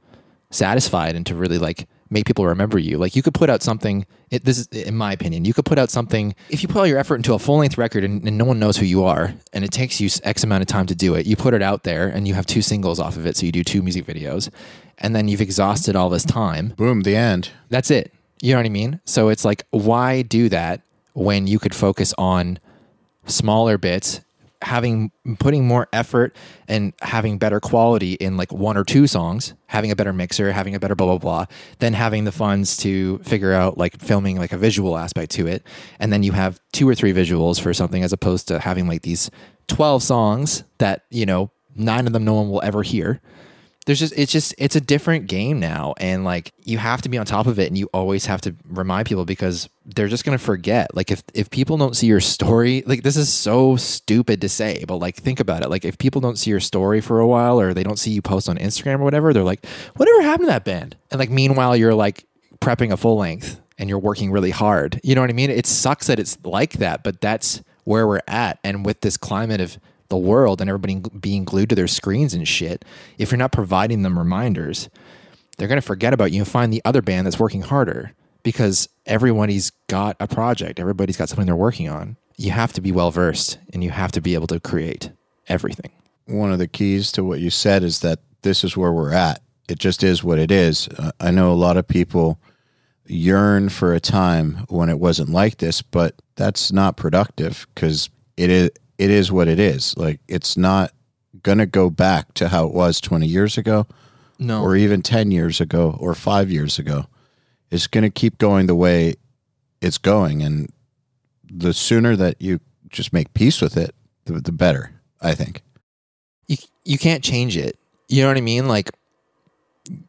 Speaker 2: satisfied and to really like make people remember you. Like you could put out something. It, this is, in my opinion, you could put out something. If you put all your effort into a full length record and, and, no one knows who you are, and it takes you X amount of time to do it, you put it out there and you have two singles off of it. So you do two music videos, and then you've exhausted all this time.
Speaker 1: Boom, the end.
Speaker 2: That's it. You know what I mean? So it's like, why do that when you could focus on smaller bits having putting more effort and having better quality in like one or two songs, having a better mixer, having a better blah blah blah, then having the funds to figure out like filming like a visual aspect to it, and then you have two or three visuals for something as opposed to having like these twelve songs that you know nine of them no one will ever hear there's just it's just it's a different game now. And like you have to be on top of it and you always have to remind people because they're just going to forget. Like if if people don't see your story like this is so stupid to say but like think about it. Like if people don't see your story for a while or they don't see you post on Instagram or whatever they're like whatever happened to that band? And like meanwhile you're like prepping a full length and you're working really hard. You know what i mean? It sucks that it's like that but that's where we're at. And with this climate of the world and everybody being glued to their screens and shit, if you're not providing them reminders, they're going to forget about you and find the other band that's working harder because everybody's got a project, everybody's got something they're working on. You have to be well versed and you have to be able to create everything.
Speaker 1: One of the keys to what you said is that this is where we're at. It just is what it is. Uh, I know a lot of people yearn for a time when it wasn't like this, but that's not productive because it is it is what it is. Like it's not to go back to how it was 20 years ago
Speaker 2: no.
Speaker 1: or even 10 years ago or 5 years ago. It's to keep going the way it's going and the sooner that you just make peace with it, the, the better, I think.
Speaker 2: You you can't change it. You know what I mean? Like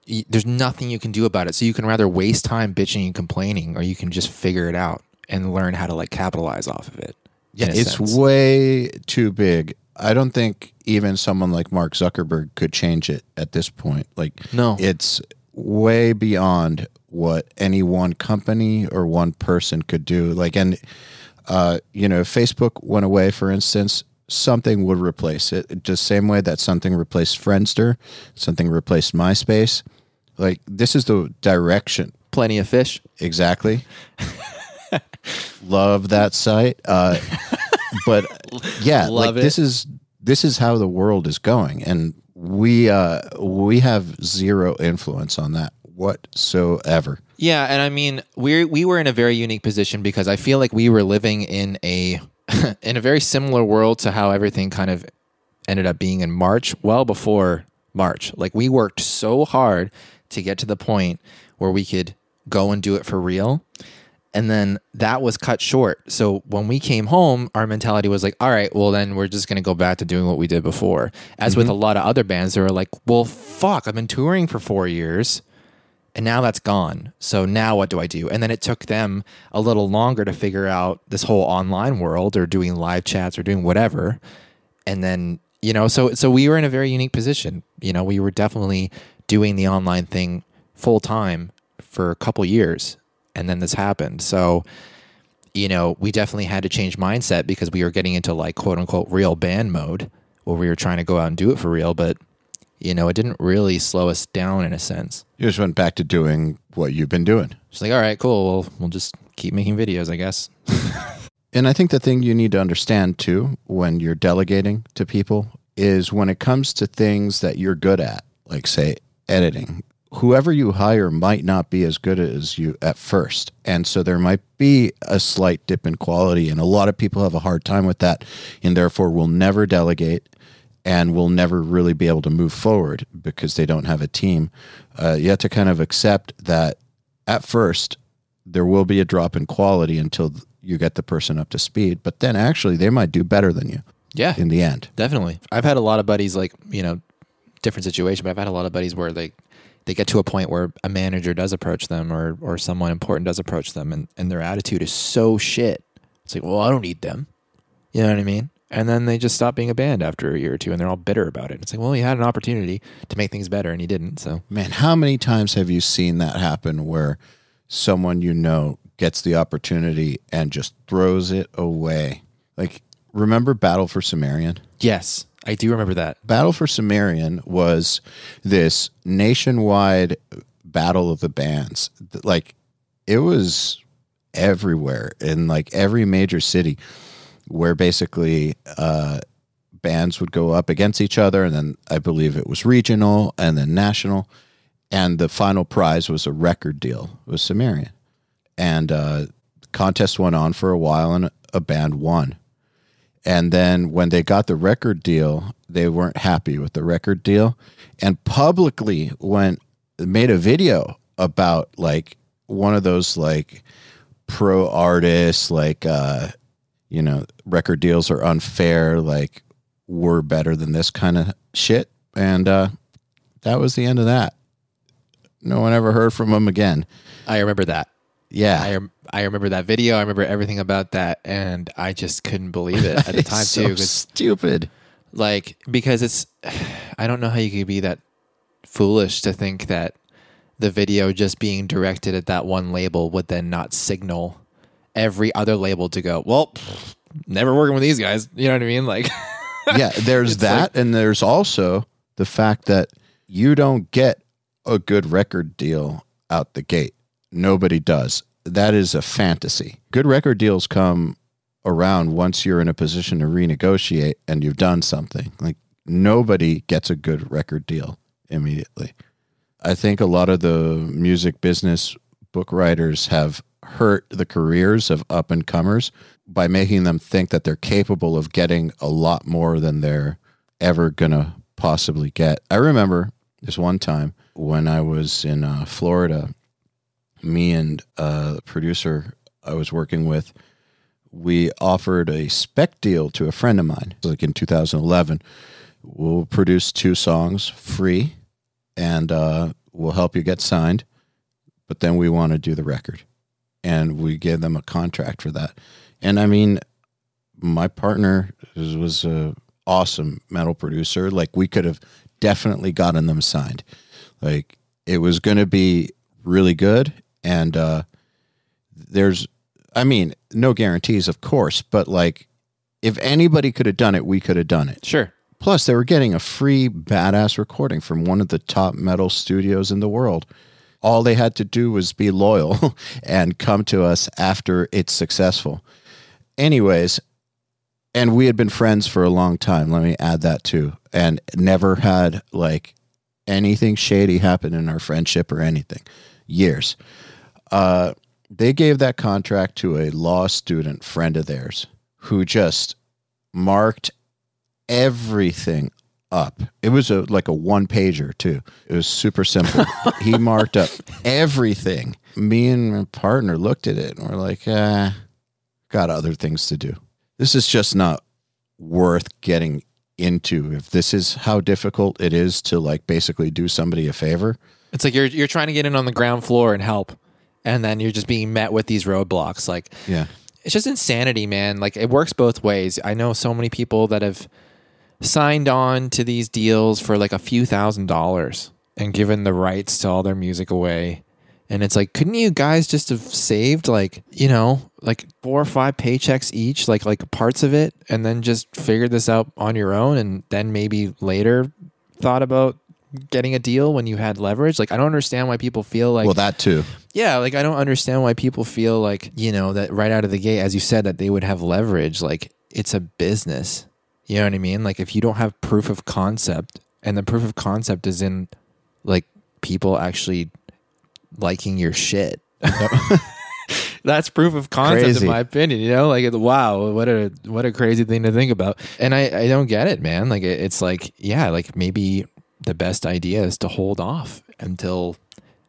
Speaker 2: y- there's nothing you can do about it. So you can rather waste time bitching and complaining or you can just figure it out and learn how to like capitalize off of it.
Speaker 1: Yeah, it's sense. way too big. I don't think even someone like Mark Zuckerberg could change it at this point. Like,
Speaker 2: no,
Speaker 1: it's way beyond what any one company or one person could do. Like, and uh, you know, if Facebook went away, for instance, something would replace it. Just same way that something replaced Friendster, something replaced MySpace. Like, this is the direction.
Speaker 2: Plenty of fish.
Speaker 1: Exactly. *laughs* Love that site. Uh, but yeah, *laughs* Love like it. this is this is how the world is going, and we uh, we have zero influence on that whatsoever.
Speaker 2: Yeah, and I mean we we were in a very unique position because I feel like we were living in a *laughs* in a very similar world to how everything kind of ended up being in March, well before March. Like we worked so hard to get to the point where we could go and do it for real and then that was cut short. So when we came home, our mentality was like, all right, well, then we're just going to go back to doing what we did before. As mm-hmm. with a lot of other bands, they were like, well, fuck, I've been touring for four years and now that's gone. So now what do I do? And then it took them a little longer to figure out this whole online world or doing live chats or doing whatever. And then, you know, so so we were in a very unique position. You know, we were definitely doing the online thing full time for a couple years and then this happened. So, you know, we definitely had to change mindset because we were getting into like quote unquote real band mode where we were trying to go out and do it for real, but you know, it didn't really slow us down in a sense.
Speaker 1: You just went back to doing what you've been doing.
Speaker 2: It's like, all right, cool. Well, we'll just keep making videos, I guess. *laughs*
Speaker 1: and I think the thing you need to understand too when you're delegating to people is when it comes to things that you're good at, like say editing, whoever you hire might not be as good as you at first. And so there might be a slight dip in quality. And a lot of people have a hard time with that and therefore will never delegate and will never really be able to move forward because they don't have a team. Uh, you have to kind of accept that at first there will be a drop in quality until you get the person up to speed, but then actually they might do better than you.
Speaker 2: Yeah.
Speaker 1: In the end.
Speaker 2: Definitely. I've had a lot of buddies like, you know, different situation, but I've had a lot of buddies where they they get to a point where a manager does approach them or or someone important does approach them and, and their attitude is so shit. It's like, well, I don't need them. You know what I mean? And then they just stop being a band after a year or two and they're all bitter about it. It's like, well, you had an opportunity to make things better and you didn't. So
Speaker 1: Man, how many times have you seen that happen where someone you know gets the opportunity and just throws it away. Like, remember Battle for Sumerian?
Speaker 2: Yes, I do remember that.
Speaker 1: Battle for Sumerian was this nationwide battle of the bands. Like, it was everywhere in like every major city where basically uh, bands would go up against each other. And then I believe it was regional and then national. And the final prize was a record deal with Sumerian. And uh, contest went on for a while and a band won. And then when they got the record deal, they weren't happy with the record deal. And publicly went made a video about like one of those like pro artists like uh you know record deals are unfair like we're better than this kind of shit. And uh that was the end of that. No one ever heard from him again.
Speaker 2: I remember that.
Speaker 1: Yeah
Speaker 2: I rem- I remember that video. I remember everything about that, and I just couldn't believe it at the *laughs* time
Speaker 1: so
Speaker 2: too.
Speaker 1: stupid
Speaker 2: like because it's, *sighs* I don't know how you could be that foolish to think that the video just being directed at that one label would then not signal every other label to go. Well, never working with these guys. You know what I mean? Like, *laughs*
Speaker 1: yeah there's that and there's also the fact that you don't get a good record deal out the gate nobody does. That is a fantasy. Good record deals come around once you're in a position to renegotiate and you've done something. Like nobody gets a good record deal immediately. I think a lot of the music business book writers have hurt the careers of up and comers by making them think that they're capable of getting a lot more than they're ever gonna possibly get. I remember this one time when I was in uh, Florida, me and uh, the producer I was working with, we offered a spec deal to a friend of mine. Like in 2011, we'll produce two songs free, and uh, we'll help you get signed. But then we want to do the record, and we gave them a contract for that. And I mean, my partner was, a awesome metal producer. Like we could have definitely gotten them signed. Like it was going to be really good, and uh, there's, I mean, no guarantees, of course, but like if anybody could have done it, we could have done it.
Speaker 2: sure.
Speaker 1: Plus, they were getting a free badass recording from one of the top metal studios in the world. All they had to do was be loyal *laughs* and come to us after it's successful. Anyways, and we had been friends for a long time. Let me add that too. And never had like anything shady happen in our friendship or anything. Years. Uh, they gave that contract to a law student friend of theirs who just marked everything up. It was a like a one pager too. It was super simple. *laughs* he marked up everything. Me and my partner looked at it and we're like, ah, got other things to do. This is just not worth getting into. If this is how difficult it is to like basically do somebody a favor,
Speaker 2: It's like you're you're trying to get in on the ground floor and help, and then you're just being met with these roadblocks. Like
Speaker 1: yeah.
Speaker 2: it's just insanity, man. Like it works both ways. I know so many people that have signed on to these deals for like a few thousand dollars and given the rights to all their music away. And it's like, couldn't you guys just have saved like, you know, like four or five paychecks each, like like parts of it, and then just figured this out on your own and then maybe later thought about getting a deal when you had leverage? Like I don't understand why people feel like
Speaker 1: well, that too.
Speaker 2: yeah, like I don't understand why people feel like, you know, that right out of the gate, as you said, that they would have leverage. Like it's a business. You know what I mean? Like if you don't have proof of concept, and the proof of concept is in like people actually liking your shit. *laughs* That's proof of concept
Speaker 1: Crazy.
Speaker 2: in my opinion, you know? Like wow, what a what a crazy thing to think about. And I I don't get it, man. Like it, it's like yeah, like maybe the best idea is to hold off until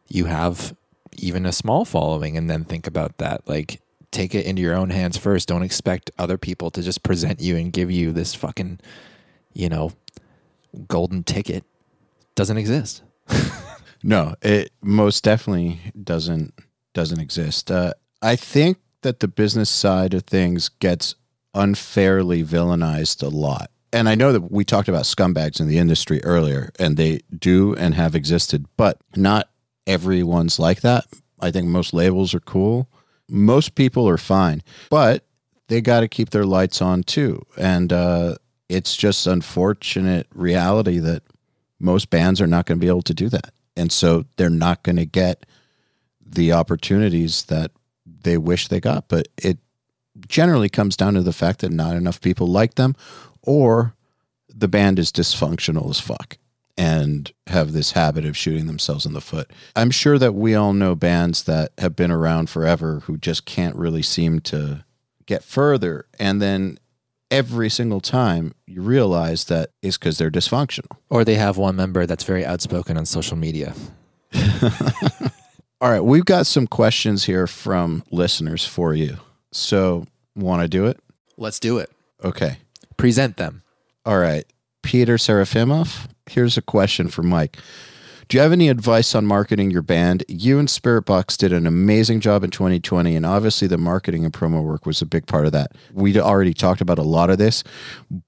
Speaker 2: you have even a small following and then think about that like take it into your own hands first don't expect other people to just present you and give you this fucking you know golden ticket doesn't exist *laughs*
Speaker 1: No, it most definitely doesn't doesn't exist. Uh, I think that the business side of things gets unfairly villainized a lot. And I know that we talked about scumbags in the industry earlier, and they do and have existed, but not everyone's like that. I think most labels are cool. most people are fine, but they got to keep their lights on too. And uh, it's just unfortunate reality that most bands are not going to be able to do that. And so they're not going to get the opportunities that they wish they got. But it generally comes down to the fact that not enough people like them or the band is dysfunctional as fuck and have this habit of shooting themselves in the foot. I'm sure that we all know bands that have been around forever who just can't really seem to get further. And then every single time you realize that it's because they're dysfunctional.
Speaker 2: Or they have one member that's very outspoken on social media. *laughs*
Speaker 1: All right, we've got some questions here from listeners for you. So, want to do it?
Speaker 2: Let's do it.
Speaker 1: Okay.
Speaker 2: Present them.
Speaker 1: All right. Peter Serafimov, here's a question for Mike. Do you have any advice on marketing your band? You and Spiritbox did an amazing job in 2020, and obviously the marketing and promo work was a big part of that. We already talked about a lot of this,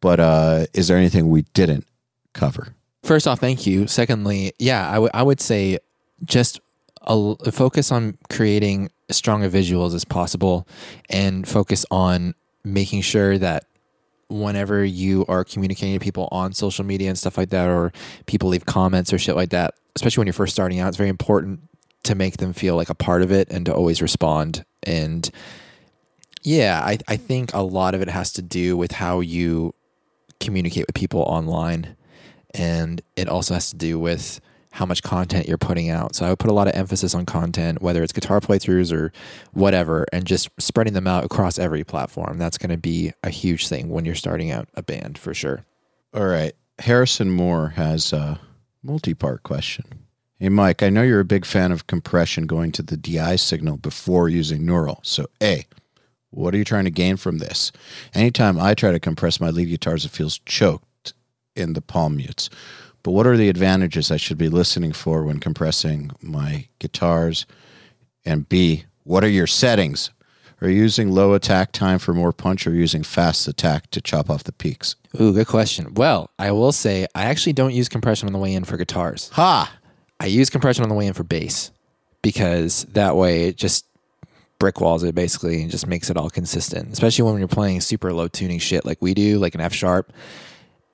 Speaker 1: but uh, is there anything we didn't cover?
Speaker 2: First off, thank you. Secondly, yeah, I, w- I would say just a, focus on creating as strong visuals as possible and focus on making sure that whenever you are communicating to people on social media and stuff like that, or people leave comments or shit like that, especially when you're first starting out, it's very important to make them feel like a part of it and to always respond. And yeah, I, I think a lot of it has to do with how you communicate with people online. And it also has to do with how much content you're putting out. So I would put a lot of emphasis on content, whether it's guitar playthroughs or whatever, and just spreading them out across every platform. That's going to be a huge thing when you're starting out a band for sure.
Speaker 1: All right. Harrison Moore has a multi part question. Hey, Mike, I know you're a big fan of compression going to the DI signal before using neural. So, A, what are you trying to gain from this? Anytime I try to compress my lead guitars, it feels choked in the palm mutes. But what are the advantages I should be listening for when compressing my guitars? And B, what are your settings? Are you using low attack time for more punch or using fast attack to chop off the peaks?
Speaker 2: Ooh, good question. Well, I will say I actually don't use compression on the way in for guitars.
Speaker 1: Ha!
Speaker 2: I use compression on the way in for bass because that way it just brick walls it basically and just makes it all consistent. Especially when you're playing super low tuning shit like we do, like an F sharp.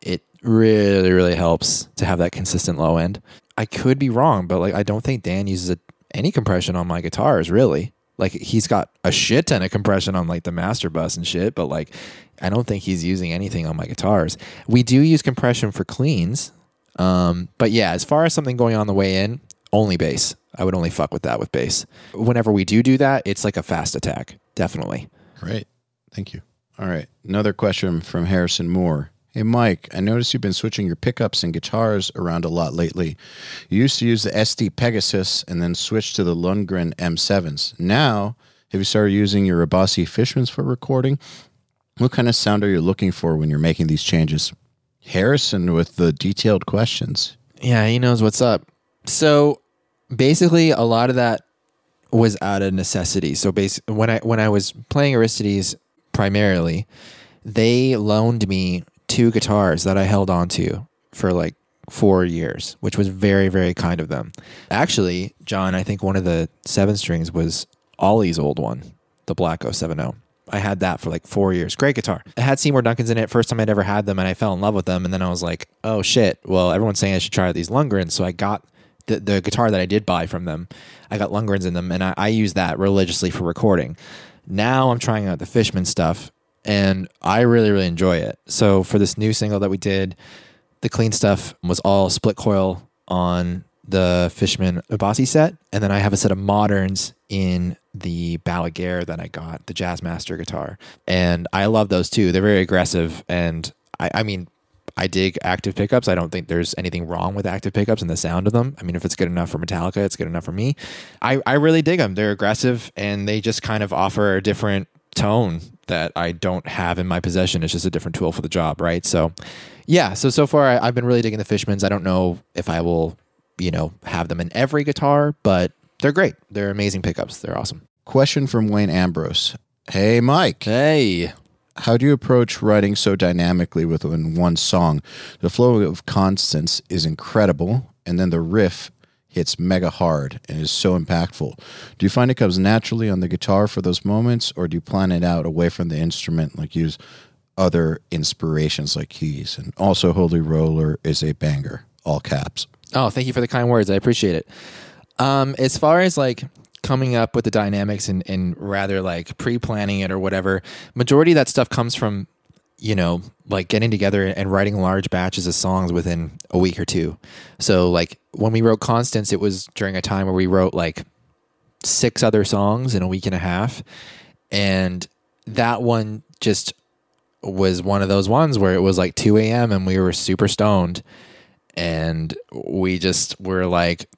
Speaker 2: It really, really helps to have that consistent low end. I could be wrong, but like I don't think Dan uses a, any compression on my guitars, really. Like he's got a shit ton of compression on like the master bus and shit, but like I don't think he's using anything on my guitars. We do use compression for cleans. Um, but yeah, as far as something going on the way in, only bass. I would only fuck with that with bass. Whenever we do do that, it's like a fast attack, definitely.
Speaker 1: Great. Thank you. All right. Another question from Harrison Moore. Hey, Mike, I noticed you've been switching your pickups and guitars around a lot lately. You used to use the SD Pegasus and then switched to the Lundgren M7s. Now, have you started using your Abasi Fishmans for recording? What kind of sound are you looking for when you're making these changes? Harrison with the detailed questions.
Speaker 2: Yeah, he knows what's up. So basically, a lot of that was out of necessity. So basically, when I when I was playing Aristides primarily, they loaned me two guitars that I held on to for like four years, which was very very kind of them. Actually, John, I think one of the seven strings was Ollie's old one, the Black 070. I had that for like four years. Great guitar. It had Seymour Duncans in it. First time I'd ever had them, and I fell in love with them. And then I was like, oh shit. Well, everyone's saying I should try these Lundgrens. So I got the, the guitar that I did buy from them. I got Lundgrens in them, and I, I use that religiously for recording. Now I'm trying out the Fishman stuff, and I really, really enjoy it. So for this new single that we did, the clean stuff was all split coil on the Fishman Abasi set, and then I have a set of moderns in the Balaguer that I got, the Jazzmaster guitar, and I love those too. They're very aggressive, and I, I mean, I dig active pickups. I don't think there's anything wrong with active pickups and the sound of them. I mean, if it's good enough for Metallica, it's good enough for me. I, I really dig them. They're aggressive and they just kind of offer a different tone that I don't have in my possession. It's just a different tool for the job, right? So, yeah. So so far, I, I've been really digging the Fishmans. I don't know if I will, you know, have them in every guitar, but they're great. They're amazing pickups. They're awesome.
Speaker 1: Question from Wayne Ambrose. Hey, Mike.
Speaker 2: Hey,
Speaker 1: How do you approach writing so dynamically within one song? The flow of Constance is incredible, and then the riff hits mega hard and is so impactful. Do you find it comes naturally on the guitar for those moments, or do you plan it out away from the instrument, like use other inspirations like keys? And also, Holy Roller is a banger, all caps.
Speaker 2: Oh, thank you for the kind words. I appreciate it. Um, as far as like coming up with the dynamics and, and rather like pre-planning it or whatever, majority of that stuff comes from you know, like getting together and writing large batches of songs within a week or two. So, like when we wrote Constance, it was during a time where we wrote like six other songs in a week and a half. And that one just was one of those ones where it was like 2 a.m. and we were super stoned. And we just were like,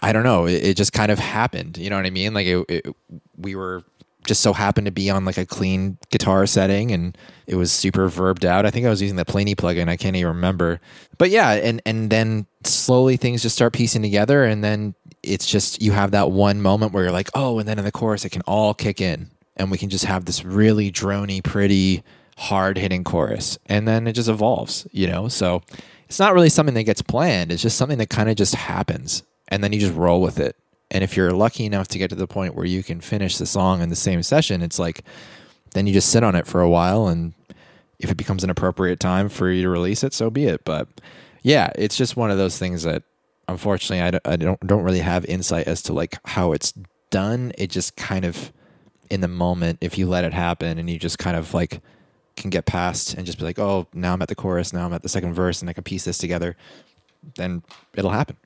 Speaker 2: I don't know, it, just kind of happened. You know what I mean? Like, it, it, we were just so happened to be on like a clean guitar setting and it was super verbed out. I think I was using the Plini plugin. I can't even remember. But yeah, and and then slowly things just start piecing together and then it's just you have that one moment where you're like, "Oh, and then in the chorus it can all kick in and we can just have this really drony, pretty, hard-hitting chorus." And then it just evolves, you know? So it's not really something that gets planned. It's just something that kind of just happens and then you just roll with it. And if you're lucky enough to get to the point where you can finish the song in the same session, it's like then you just sit on it for a while and if it becomes an appropriate time for you to release it, so be it. But yeah, it's just one of those things that unfortunately I don't, I don't don't really have insight as to like how it's done. It just kind of in the moment if you let it happen and you just kind of like can get past and just be like, "Oh, now I'm at the chorus, now I'm at the second verse and I can piece this together." Then it'll happen.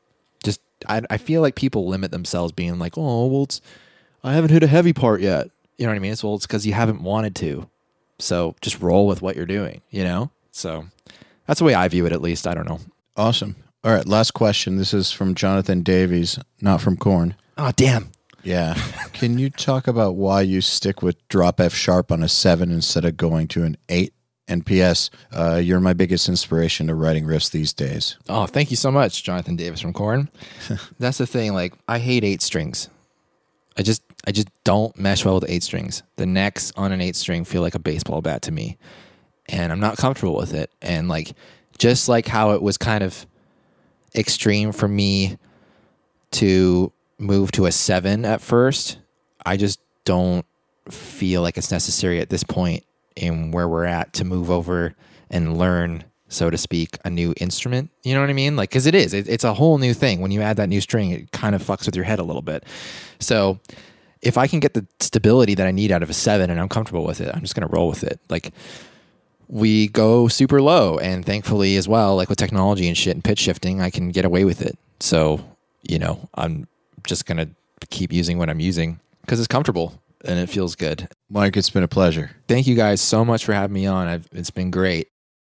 Speaker 2: I I feel like people limit themselves being like, "Oh, well it's I haven't hit a heavy part yet." You know what I mean? It's well, it's because you haven't wanted to. So just roll with what you're doing, you know? So that's the way I view it, at least. I don't know.
Speaker 1: Awesome. All right, last question. This is from Jonathan Davies, not from Korn.
Speaker 2: Oh, damn.
Speaker 1: Yeah. Can you talk about why you stick with drop F sharp on a seven instead of going to an eight? And P.S. Uh, you're my biggest inspiration to writing riffs these days.
Speaker 2: Oh, thank you so much, Jonathan Davis from Korn. *laughs* That's the thing. Like, I hate eight strings. I just I just don't mesh well with eight strings. The necks on an eight string feel like a baseball bat to me, and I'm not comfortable with it. And like just like how it was kind of extreme for me to move to a seven at first, I just don't feel like it's necessary at this point in where we're at to move over and learn so to speak, a new instrument. You know what I mean? Like, because it is, it, it's a whole new thing. When you add that new string, it kind of fucks with your head a little bit. So, if I can get the stability that I need out of a seven and I'm comfortable with it, I'm just going to roll with it. Like, we go super low, and thankfully, as well, like with technology and shit and pitch shifting, I can get away with it. So, you know, I'm just going to keep using what I'm using because it's comfortable and it feels good.
Speaker 1: Mike, it's been a pleasure.
Speaker 2: Thank you guys so much for having me on. I've, it's been great.